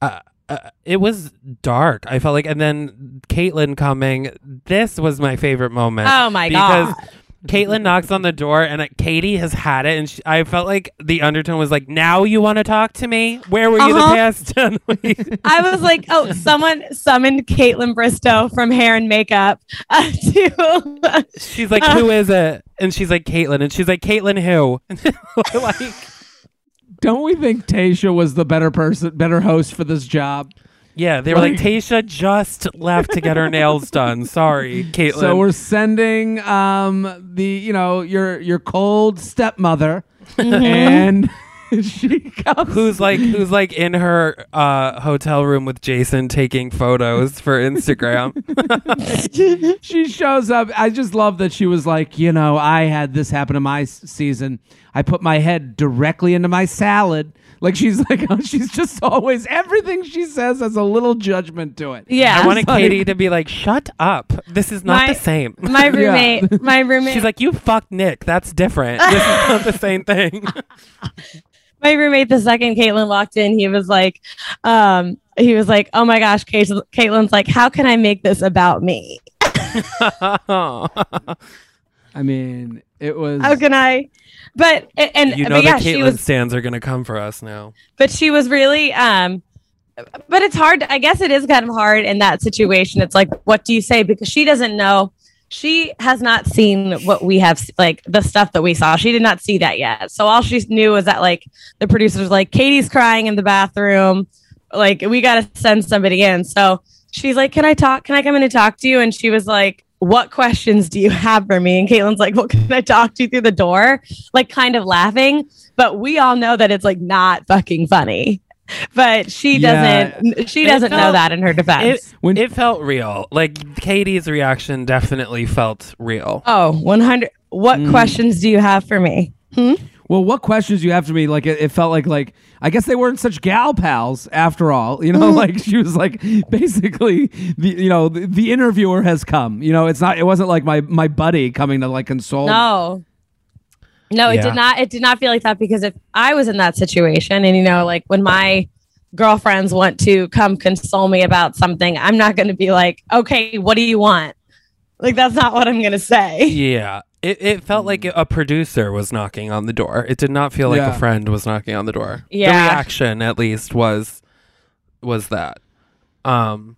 uh, uh, it was dark. I felt like, and then Kaitlyn coming. This was my favorite moment.
Oh my god.
because
God.
Kaitlyn knocks on the door, and uh, Katie has had it, and she, I felt like the undertone was like, "Now you want to talk to me? Where were you the
Uh-huh.
past ten weeks?"
I was like, oh, someone summoned Kaitlyn Bristowe from hair and makeup uh, to.
She's like, "Who is it?" And she's like, "Kaitlyn." And she's like, "Kaitlyn who?" like,
Don't we think Tayshia was the better person, better host for this job?
Yeah, they were like,
Like-
"Tayshia just left to get her nails done." Sorry, Kaitlyn.
So we're sending um the you know your your cold stepmother, and she comes.
who's like who's like in her uh, hotel room with Jason taking photos for Instagram.
she shows up. I just love that she was like, you know, I had this happen in my season. I put my head directly into my salad. Like she's like, she's just always everything she says has a little judgment to it.
yeah.
I wanted
like-
Katie to be like, "Shut up! This is not
My-
the same."
my roommate, my roommate,
She's like, "You fucked Nick. That's different. This is not the same thing."
my roommate. The second Kaitlyn walked in, he was like, um, he was like, oh my gosh, Cait- Kaitlyn's like, how can I make this about me?
I mean, it was.
How can I? But and, and
you know
but yeah,
the
she
Kaitlyn
was
stands are gonna come for us now.
but she was really um but it's hard i guess it is kind of hard in that situation. It's like what do you say? Because she doesn't know. She has not seen what we have like the stuff that we saw. She did not see that yet. So all she knew was that like the producers like katie's crying in the bathroom. Like we got to send somebody in. So she's like can i talk? Can i come in and talk to you? And she was like what questions do you have for me? And kaitlyn's like well can i talk to you through the door? Like kind of laughing. But we all know that it's like not fucking funny. But she doesn't she doesn't know that in her defense.
It
When-
it felt real. Like Katie's reaction definitely felt real.
oh 100 what
Mm.
questions do you have for me
Well, what questions do you have for me? Like it, it felt like like I guess they weren't such gal pals after all. You know, mm. like she was like basically the you know the, the interviewer has come. You know, it's not it wasn't like my my buddy coming to like console. me.
No. No, it
Yeah.
did not it did not feel like that because if I was in that situation and you know, like when my girlfriends want to come console me about something, I'm not gonna be like, Okay, what do you want? Like that's not what I'm gonna say.
Yeah. It, it felt like a producer was knocking on the door. It did not feel like
Yeah.
a friend was knocking on the door. Yeah. The
Yeah.
reaction at least was was that. Um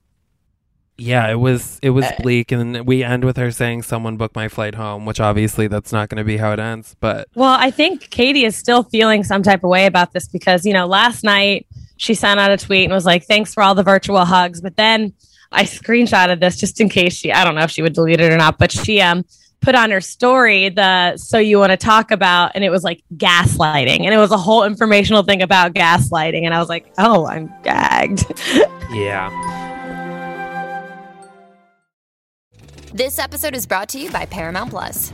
yeah, it was it was bleak and we end with her saying someone book my flight home, which obviously that's not going to be how it ends, but
Well, I think Katie is still feeling some type of way about this because, you know, last night she sent out a tweet and was like, thanks for all the virtual hugs. But then I screenshotted this just in case she, I don't know if she would delete it or not, but she um put on her story the so you want to talk about and it was like gaslighting and it was a whole informational thing about gaslighting and I was like, "Oh, I'm gagged."
yeah.
This episode is brought to you by Paramount Plus.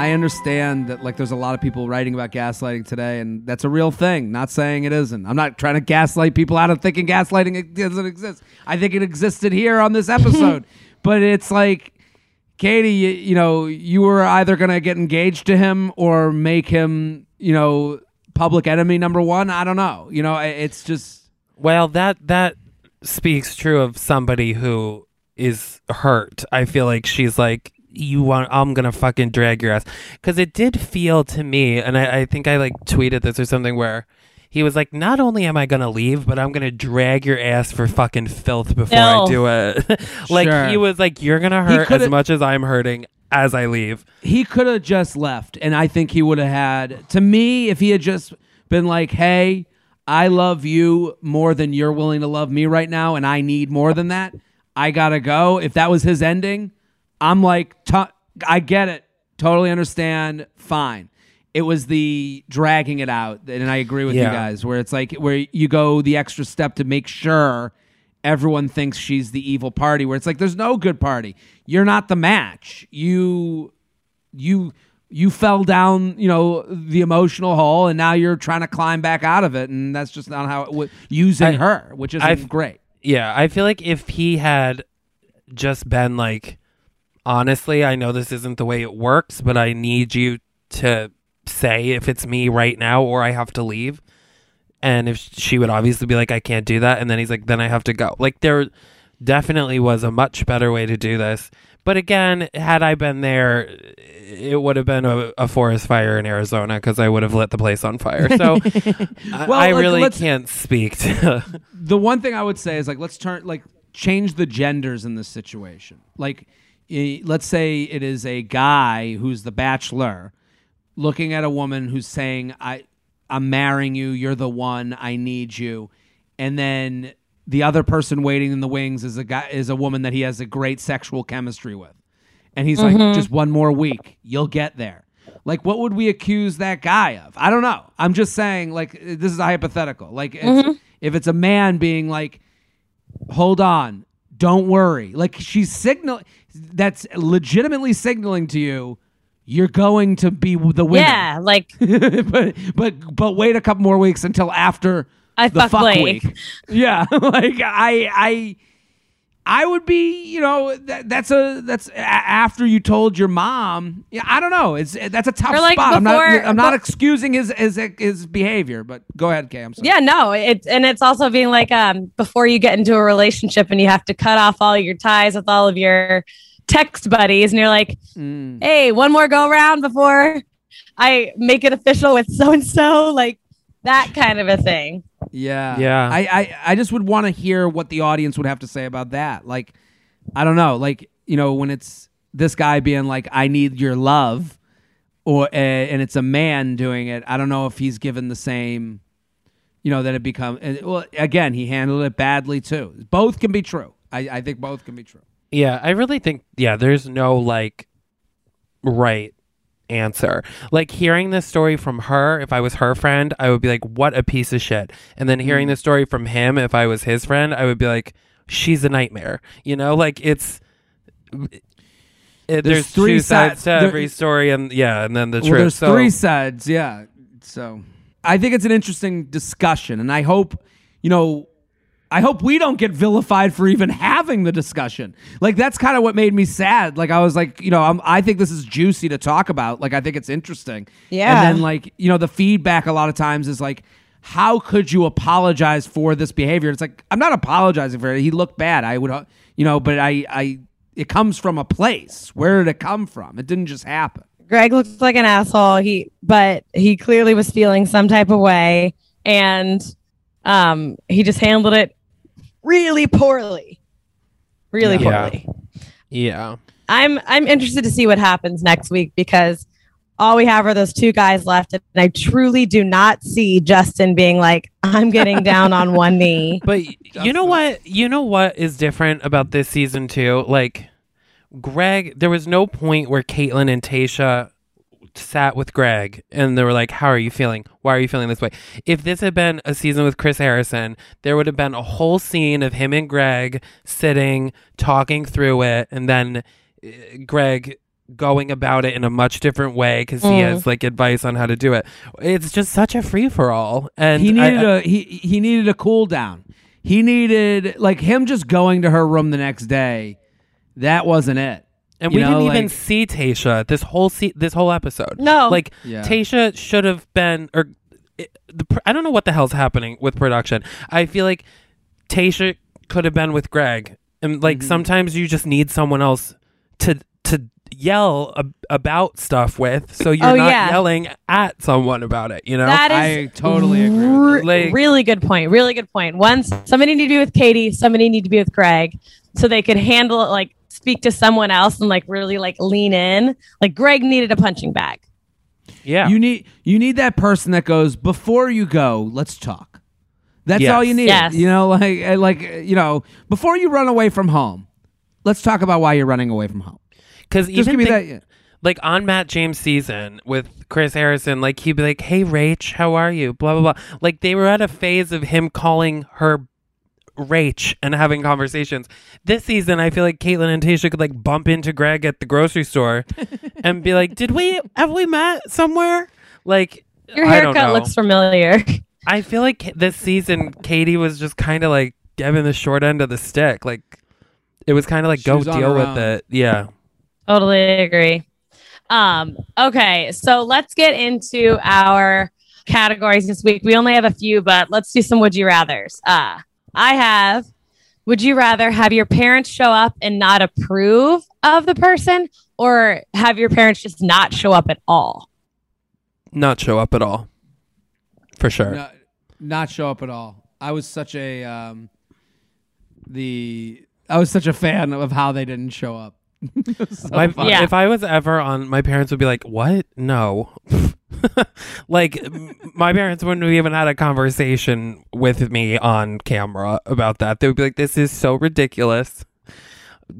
I understand that like there's a lot of people writing about gaslighting today, and that's a real thing. Not saying it isn't. I'm not trying to gaslight people out of thinking gaslighting doesn't exist. I think it existed here on this episode, but it's like. Katie, you, you know, you were either going to get engaged to him or make him, you know, public enemy number one. I don't know. You know, it's just
Well, that that speaks true of somebody who is hurt. I feel like she's like, you want, I'm gonna fucking drag your ass, because it did feel to me, and I, I think I like tweeted this or something where he was like, not only am I gonna leave, but I'm gonna drag your ass for fucking filth before I do it. like
Sure.
he was like, you're gonna hurt as much as I'm hurting as I leave.
he could have just left and i think he would have had to me if he had just been like hey i love you more than you're willing to love me right now and i need more than that i gotta go if that was his ending i'm like i get it. Totally understand. Fine. It was the dragging it out and i agree with you guys where it's like where you go the extra step to make sure everyone thinks she's the evil party where it's like there's no good party. You're not the match. You you you fell down you know the emotional hole and now you're trying to climb back out of it and that's just not how it w- using
I-
her which isn't great.
Yeah, I feel like if he had just been like, honestly, I know this isn't the way it works, but I need you to say if it's me right now or I have to leave. And if she would obviously be like, I can't do that. And then he's like, then I have to go. Like, there definitely was a much better way to do this. But again, had I been there, it would have been a, a forest fire in Arizona because I would have lit the place on fire. So I,
Well,
I
like,
really can't speak to.
the one thing i would say is like let's turn like change the genders in this situation like Eh, let's say it is a guy who's the bachelor looking at a woman who's saying i i'm marrying you you're the one i need you and then the other person waiting in the wings is a guy is a woman that he has a great sexual chemistry with. And he's like mm-hmm. just one more week you'll get there. Like what would we accuse that guy of? I don't know. I'm just saying like eh, this is a hypothetical. Like it's, mm-hmm. if it's a man being like hold on don't worry. Like she's signal that's legitimately signaling to you you're going to be the winner
Yeah, like
but but but wait a couple more weeks until after
I
the
fuck
fuck
Blake.
week. Yeah, like I I I would be, you know, that, that's a that's a, after you told your mom. Yeah, I don't know. It's that's a tough
like,
spot. I'm not I'm not
but-
excusing his his his behavior, but go ahead, Kay. I'm sorry.
Yeah, no, it's and it's also being like um before you get into a relationship and you have to cut off all your ties with all of your text buddies and you're like,
Mm.
"Hey, one more go round before I make it official with so and so," like that kind of a thing.
Yeah.
Yeah.
I, I, I just would want to hear what the audience would have to say about that. Like, I don't know. Like, you know, when it's this guy being like, I need your love, or, uh, and it's a man doing it, I don't know if he's given the same, you know, that it become, and, well, again, he handled it badly too. Both can be true. I, I think both can be true.
Yeah, I really think yeah, there's no like right answer. Like hearing this story from her, if I was her friend, I would be like, "What a piece of shit." And then hearing
Mm.
the story from him, if I was his friend, I would be like, "She's a nightmare." You know, like it's. It, there's,
three
two sides
sides-
to
there-
every story, and yeah, and then the
Well,
truth.
there's
So-
three sides, yeah. So I think it's an interesting discussion, and I hope, you know, I hope we don't get vilified for even having the discussion. Like that's kind of what made me sad. Like I was like, you know, I'm, I think this is juicy to talk about. Like I think it's interesting.
Yeah.
And then like you know, the feedback a lot of times is like. How could you apologize for this behavior? It's like I'm not apologizing for it. He looked bad. I would, you know, but I, I, it comes from a place. Where did it come from? It didn't just happen.
Greg looks like an asshole. He, but he clearly was feeling some type of way, and um, he just handled it really poorly, really
Yeah.
poorly.
yeah.
I'm I'm interested to see what happens next week because all we have are those two guys left, and I truly do not see Justin being like, "I'm getting down on one knee."
But y- you know what? You know what is different about this season too? Like Greg, there was no point where Kaitlyn and Tayshia sat with Greg and they were like, "How are you feeling? Why are you feeling this way?" If this had been a season with Chris Harrison, there would have been a whole scene of him and Greg sitting, talking through it, and then uh, Greg going about it in a much different way because he
Mm.
has like advice on how to do it. It's just such a free for all, and
he needed a he he needed a cool down. He needed like him just going to her room the next day. That wasn't it.
And we
know,
didn't even see Tayshia this whole se- this whole episode.
No.
like
Yeah.
Tayshia should have been, or it, the I don't know what the hell's happening with production. I feel like Tayshia could have been with Greg, and like
Mm-hmm.
sometimes you just need someone else to to yell ab- about stuff with, so you're
Oh,
not
yeah.
yelling at someone about it. You know,
That is
I totally agree with
Like-
really good point. Really good point. One, somebody need to be with Katie. Somebody need to be with Greg, so they could handle it. Like speak to someone else and like really like lean in. Like Greg needed a punching bag.
yeah.
You need you need that person that goes before you go. Let's talk. That's
Yes.
all you need.
Yes.
You know, like uh, like uh, you know, before you run away from home. Let's talk about why you're running away from home.
Because
Just
even
give me
think-
that. yeah.
like on Matt James season with Chris Harrison, like he'd be like, "Hey, Rach, how are you?" Blah blah blah. Like they were at a phase of him calling her Rach and having conversations. This season, I feel like Kaitlyn and Tayshia could like bump into Greg at the grocery store and be like, "Did we have we met somewhere?" Like
Your
I don't
haircut
know.
looks familiar.
I feel like this season, Katie was just kind of like giving the short end of the stick. Like it was kind of like,
She
go deal with
own.
it. Yeah.
Totally agree. Um, okay, so let's get into our categories this week. We only have a few, but let's do some would you rather's. Uh, I have would you rather have your parents show up and not approve of the person or have your parents just not show up at all?
Not show up at all. For sure.
not, not show up at all. I was such a um, the I was such a fan of how they didn't show up. So
My.
Yeah.
If I was ever on, my parents would be like, "What? No." like my parents wouldn't have even had a conversation with me on camera about that. They would be like, "This is so ridiculous.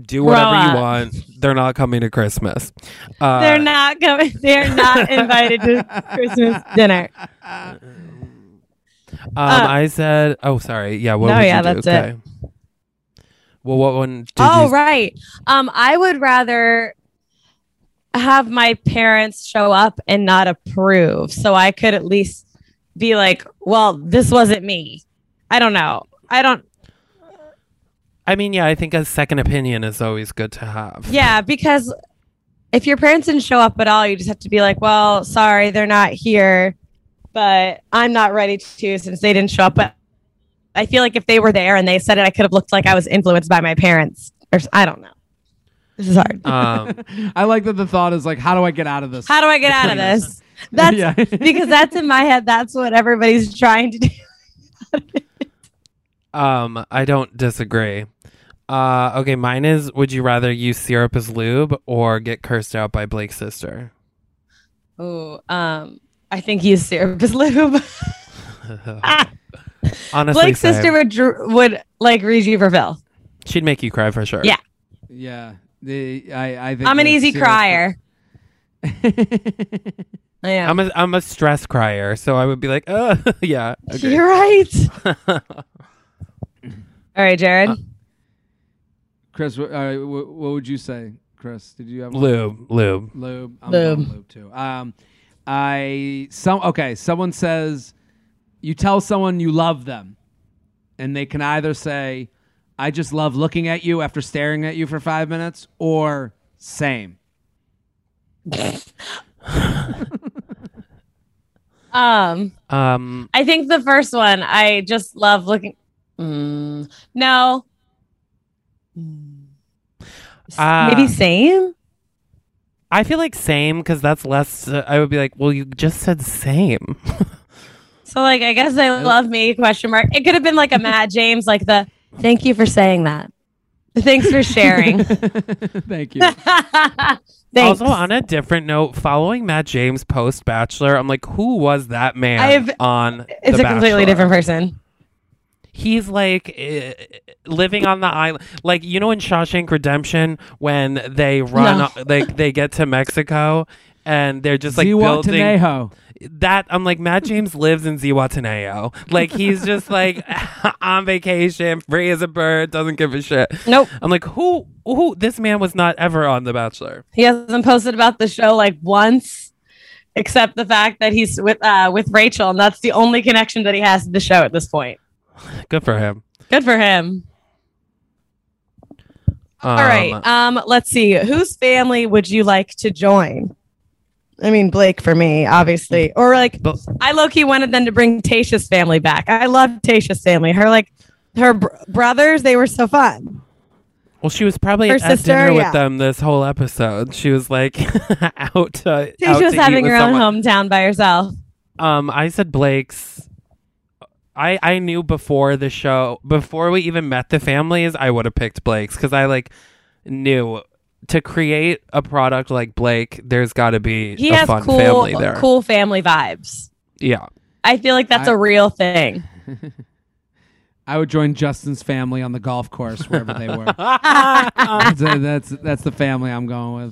Do
Grow
whatever you want. They're not coming to Christmas. Uh,
they're not going they're not invited to Christmas dinner.
Um,
Uh,
I said, "Oh, sorry. Yeah. What
No,
would
yeah,
you do?
that's it.
okay. Well, what one? Did
oh,
you,
right. Um, I would rather have my parents show up and not approve, so I could at least be like, "Well, this wasn't me." I don't know. I don't.
I mean, yeah, I think a second opinion is always good to have.
Yeah, because if your parents didn't show up at all, you just have to be like, well, sorry, they're not here, but I'm not ready to since they didn't show up. But I feel like if they were there and they said it, I could have looked like I was influenced by my parents. Or s- I don't know. This is hard.
Um,
I like that the thought is like, how do I get out of this?
How do I get out of this? That's
Yeah.
because that's in my head. That's what everybody's trying to do.
um, I don't disagree. Uh, okay, mine is: Would you rather use syrup as lube or get cursed out by Blake's sister?
Oh, um, I think use syrup as lube.
Honestly,
Blake's
same.
sister would dr- would like read you for Phil.
she'd make you cry for sure.
Yeah.
Yeah, the I I think
I'm an easy
syrup-
crier. I am.
I'm a I'm a stress crier, so I would be like, uh, yeah. agree.
You're right. All right, Jared.
Uh,
Chris, what, uh, what, what would you say, Chris? Did you have one?
lube, lube.
Lube. I'm
Lube.
lube too. Um, I some okay. Someone says you tell someone you love them, and they can either say, "I just love looking at you after staring at you for five minutes," or "Same."
um,
Um,
I think the first one. I just love looking. Mm, no.
Uh,
Maybe same.
I feel like same because that's less. Uh, I would be like, well, you just said same.
So like, I guess they love me? Question mark. It could have been like a Matt James, like the thank you for saying that. Thanks for sharing.
Thank you.
Thanks.
Also, on a different note, following Matt James post Bachelor, I'm like, who was that man
I've-
on?
it's a completely
Bachelor?
different person.
He's like uh, living on the island, like you know in Shawshank Redemption when they run,
No.
they they get to Mexico and they're just like building
Zihuatanejo.
that. I'm like Matt James lives in Zihuatanejo, like he's just like on vacation, free as a bird, doesn't give a shit.
Nope.
I'm like, who? Who? This man was not ever on The Bachelor.
He hasn't posted about the show like once, except the fact that he's with uh with Rachel, and that's the only connection that he has to the show at this point.
Good for him.
Good for him. All right. Um, let's see. Whose family would you like to join? I mean, Blake for me, obviously. Or like,
But-
I low key wanted them to bring Tayshia's family back. I love Tayshia's family. Her like, her br- brothers, they were so fun.
Well, she was probably
Her
at
sister,
dinner
yeah.
with them this whole episode. She was like out. Uh, out
Tayshia's
to
having her own
someone.
hometown by herself.
Um, I said Blake's. I I knew before the show, before we even met the families, I would have picked Blake's because I like knew to create a product like Blake, there's got to be
He
a
has
fun
cool,
family there.
cool family vibes.
Yeah.
I feel like that's
I-
a real thing.
I would join Justin's family on the golf course wherever they were. that's, that's that's the family I'm going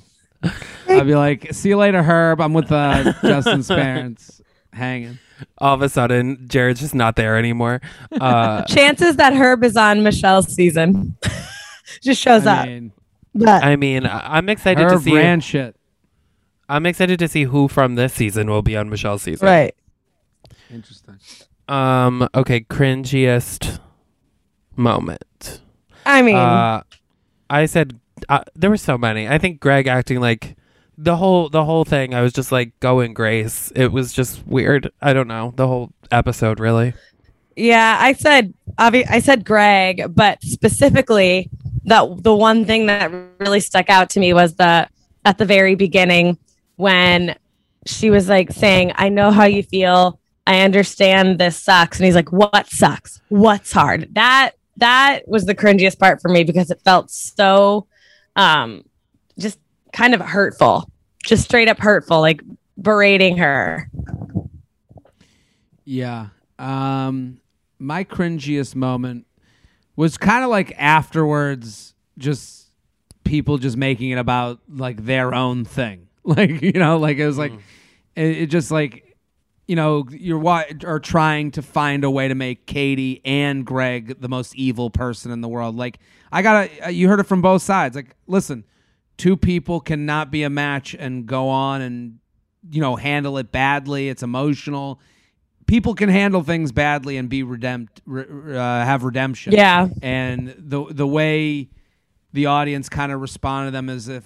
with. I'd be like, "See you later, Herb. I'm with uh, Justin's parents, hanging."
All of a sudden, Jared's just not there anymore. Uh,
Chances that Herb is on Michelle's season just shows
I
up.
mean,
But
I mean, I- I'm excited to
Herb
see.
ran shit.
I'm excited to see who from this season will be on Michelle's season.
right.
Interesting.
Um. Okay. Cringiest moment.
I mean,
Uh, I said uh, there were so many. I think Greg acting like the whole the whole thing. I was just like going Grace. It was just weird. I don't know the whole episode really.
yeah, I said obvi- I said Greg, but specifically that the one thing that really stuck out to me was the at the very beginning when she was like saying, "I know how you feel. I understand this sucks." And he's like, "What sucks? What's hard?" That that was the cringiest part for me because it felt so um just kind of hurtful. Just straight up hurtful, like berating her.
Yeah. Um, my cringiest moment was kind of like afterwards, just people just making it about like their own thing. Like, you know, like it was like, mm. it, it just like, you know, you're wa- are trying to find a way to make Katie and Greg the most evil person in the world. Like, I gotta, uh, you heard it from both sides. Like, listen, two people cannot be a match and go on and, you know, handle it badly. It's emotional people can handle things badly and be redempt, re, uh, have redemption.
Yeah.
and the the way the audience kind of responded to them as if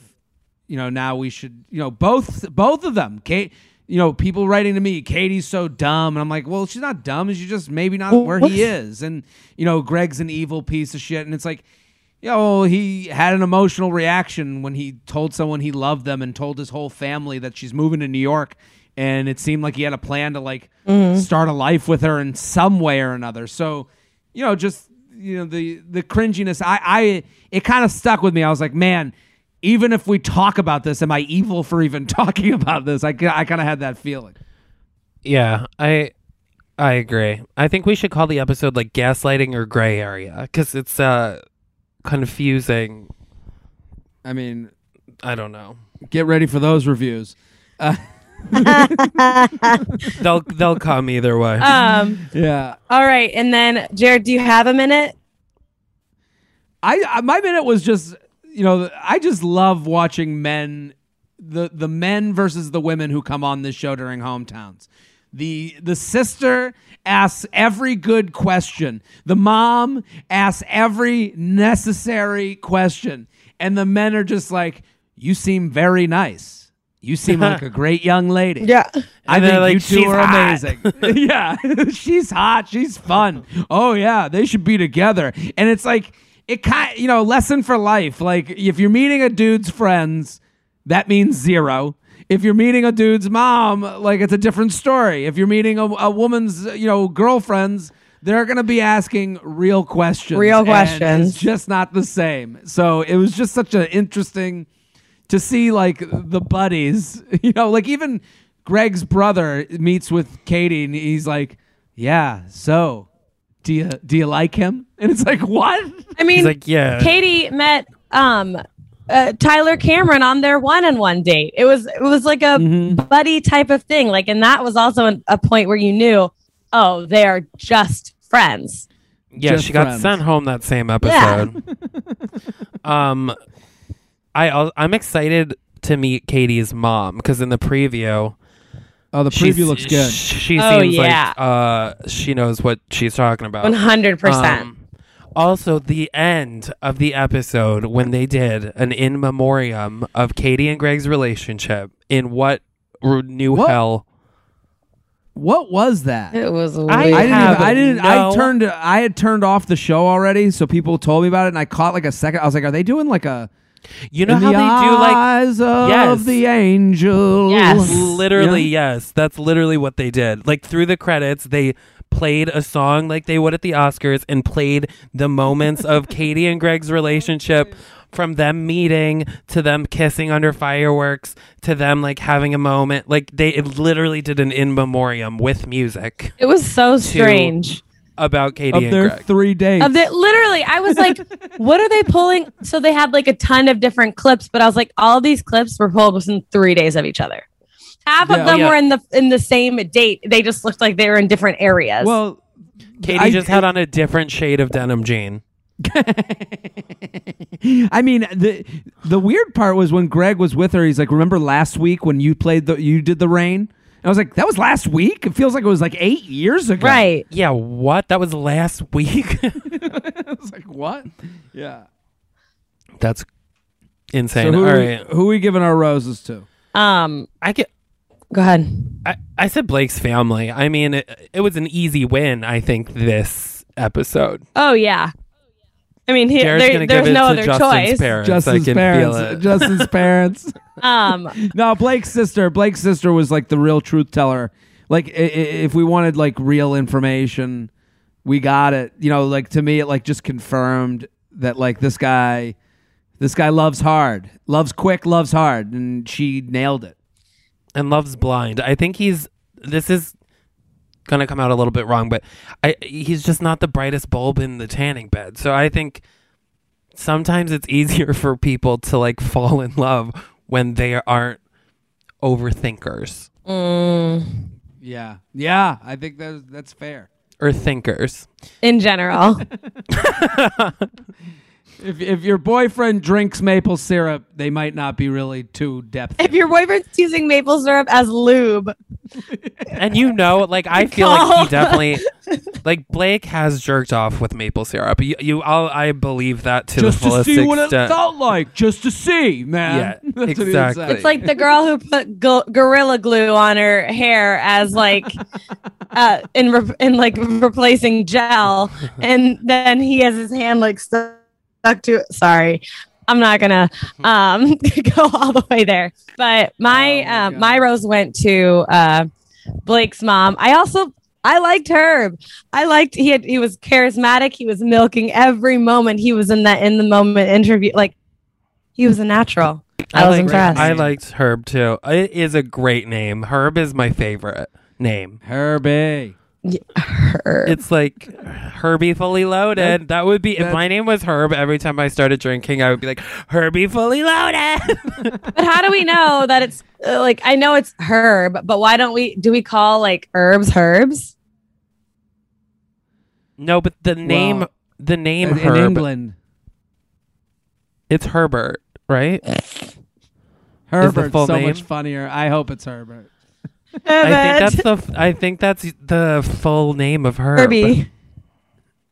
you know now we should you know both both of them Kate you know people writing to me Katie's so dumb and I'm like well she's not dumb she's just maybe not where he is and you know Greg's an evil piece of shit and it's like you know he had an emotional reaction when he told someone he loved them and told his whole family that she's moving to New York and it seemed like he had a plan to like start a life with her in some way or another so you know just you know the the cringiness i i it kind of stuck with me i was like man even if we talk about this am i evil for even talking about this i, I kind of had that feeling
Yeah, I I agree. I think we should call the episode like gaslighting or gray area because it's uh confusing.
i mean
I don't know.
get ready for those reviews uh,
They'll they'll come either way.
Um.
yeah
All right, and then Jared, do you have a minute?
I, I my minute was just you know I just love watching men the the men versus the women who come on this show during hometowns. The the sister asks every good question. The mom asks every necessary question. And the men are just like, You seem very nice. You seem like a great young lady.
Yeah.
I think
like,
you two are
hot."
amazing. yeah, she's hot. She's fun. Oh yeah, they should be together. And it's like it kind, you know, lesson for life. Like if you're meeting a dude's friends, that means zero. If you're meeting a dude's mom, like it's a different story. If you're meeting a, a woman's, you know, girlfriends, they're gonna be asking real questions.
Real questions.
It's just not the same. So it was just such an interesting to see like the buddies, you know, like even Greg's brother meets with Katie and he's like, "Yeah, so do you do you like him?" And it's like, "What?"
I mean,
He's like, yeah.
Katie met um uh, Tyler Cameron on their one on one date. It was it was like a
Mm-hmm.
buddy type of thing. Like, and that was also an, a point where you knew, oh, they are just friends.
Yeah,
Just
she got sent home that same episode. um, I al- I'm excited to meet Katie's mom because in the preview,
Oh, the
she's-
preview looks good.
She
Oh,
seems
yeah.
like uh she knows what she's talking about.
One hundred percent.
Um, also, the end of the episode when they did an in memoriam of Katie and Greg's relationship in what r- new
What?
hell?
What was that?
It was weird.
I
I didn't.
have
Even, I didn't.
no-
I turned. I had turned off the show already, so people told me about it, and I caught like a second. I was like, "Are they doing like a
You know
in
how
the
they do like
eyes of
Yes.
the angel?"
Yes.
Literally,
Yeah.
yes. That's literally what they did. Like through the credits, they played a song like they would at the Oscars and played the moments of Katie and Greg's relationship from them meeting to them kissing under fireworks to them like having a moment. Like they it literally did an in memoriam with music
it was so strange.
About Katie
of
and
their
Greg.
three days.
Of the, literally, I was like, what are they pulling? So they had like a ton of different clips, but I was like, all these clips were pulled within three days of each other. Half
Yeah.
of them
Yeah.
were in the in the same date. They just looked like they were in different areas.
well,
Katie
I-
just had on a different shade of denim jean.
I mean, the the weird part was when Greg was with her. He's like, "Remember last week when you played the you did the rain?" And I was like, "That was last week." It feels like it was like eight years ago.
right.
Yeah, what? That was last week.
I was like, "What?" Yeah.
That's
So
insane.
who,
All
are we, who are we giving our roses to?
Um,
I get
go ahead.
I, I said Blake's family. I mean, it, it was an easy win, I think, this episode.
Oh yeah. I mean, here,
Jared's
there, there's no
to
other
Justin's
choice.
parents. I
Justin's
can
parents.
feel it.
Justin's parents.
Um,
No, Blake's sister. Blake's sister was like the real truth teller. Like, i- i- if we wanted like real information, we got it. You know, like to me, it like just confirmed that like this guy, this guy loves hard, loves quick, loves hard, and she nailed it.
and loves blind. I think he's. This is going to come out a little bit wrong, but I he's just not the brightest bulb in the tanning bed. So I think sometimes it's easier for people to like fall in love when they aren't overthinkers mm.
Yeah, yeah. I think that's that's fair.
or thinkers.
in general.
If if your boyfriend drinks maple syrup, they might not be really too depth.
If your boyfriend's using maple syrup as lube,
And you know, like I feel like he definitely, like Blake has jerked off with maple syrup. You, you I'll, I believe that to
just
the fullest
to see what it felt like, just to see, man.
Yeah,
That's what he would
exactly.
it's like the girl who put go- gorilla glue on her hair as like uh in re- in like replacing gel, and then he has his hand like stuck to it. Sorry. I'm not gonna um go all the way there, but my
Oh my
uh, my rose went to uh Blake's mom. I also I liked Herb. I liked he had he was charismatic. He was milking every moment he was in that in the moment interview. Like he was a natural. I, was impressed.
I liked Herb too. It is a great name. Herb is my favorite name.
Herbie.
Herb.
It's like Herbie fully loaded. That, would be if my name was Herb. Every time I started drinking, I would be like Herbie fully loaded.
but how do we know that it's uh, like I know it's Herb, but why don't we do we call like herbs herbs?
no, but the name,
Well,
the name
In, in England,
it's Herbert, right?
Herbert's so
name?
much funnier. I hope it's Herbert.
I think that's the. f- I think that's the full name of her.
Herbie.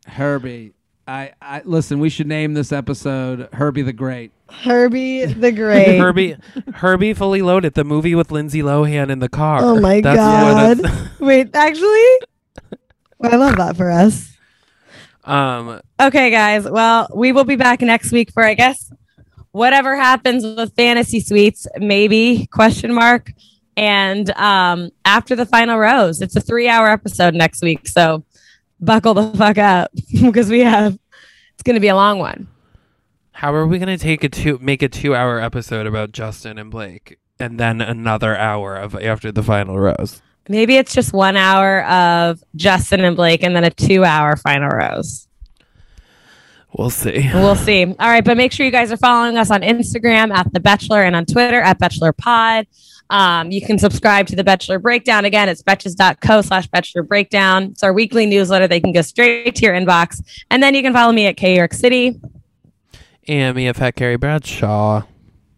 Herbie. I, I listen. We should name this episode Herbie the Great.
Herbie the Great.
Herbie, Herbie fully loaded. The movie with Lindsay Lohan in the car.
Oh my
That's
God.
What it's,
Wait, actually, I love that for us.
um,
Okay, guys. Well, we will be back next week for I guess whatever happens with fantasy suites, maybe question mark. And um, after the final rose, it's a three-hour episode next week, so buckle the fuck up because we have it's going to be a long one.
how are we gonna take a two, make a two-hour episode about Justin and Blake, and then another hour of after the final rose?
Maybe it's just one hour of Justin and Blake, and then a two-hour final rose.
We'll see.
We'll see. All right, but make sure you guys are following us on Instagram at The Bachelor and on Twitter at Bachelor Pod. Um, you can subscribe to The Bachelor Breakdown. Again, it's betches.co slash Bachelor Breakdown. It's our weekly newsletter. They can go straight to your inbox. And then you can follow me at K York City.
And me, a fat Carrie Bradshaw.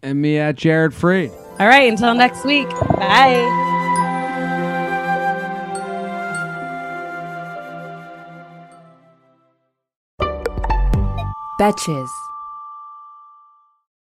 And me at Jared Freid.
All right, until next week. Bye.
Betches.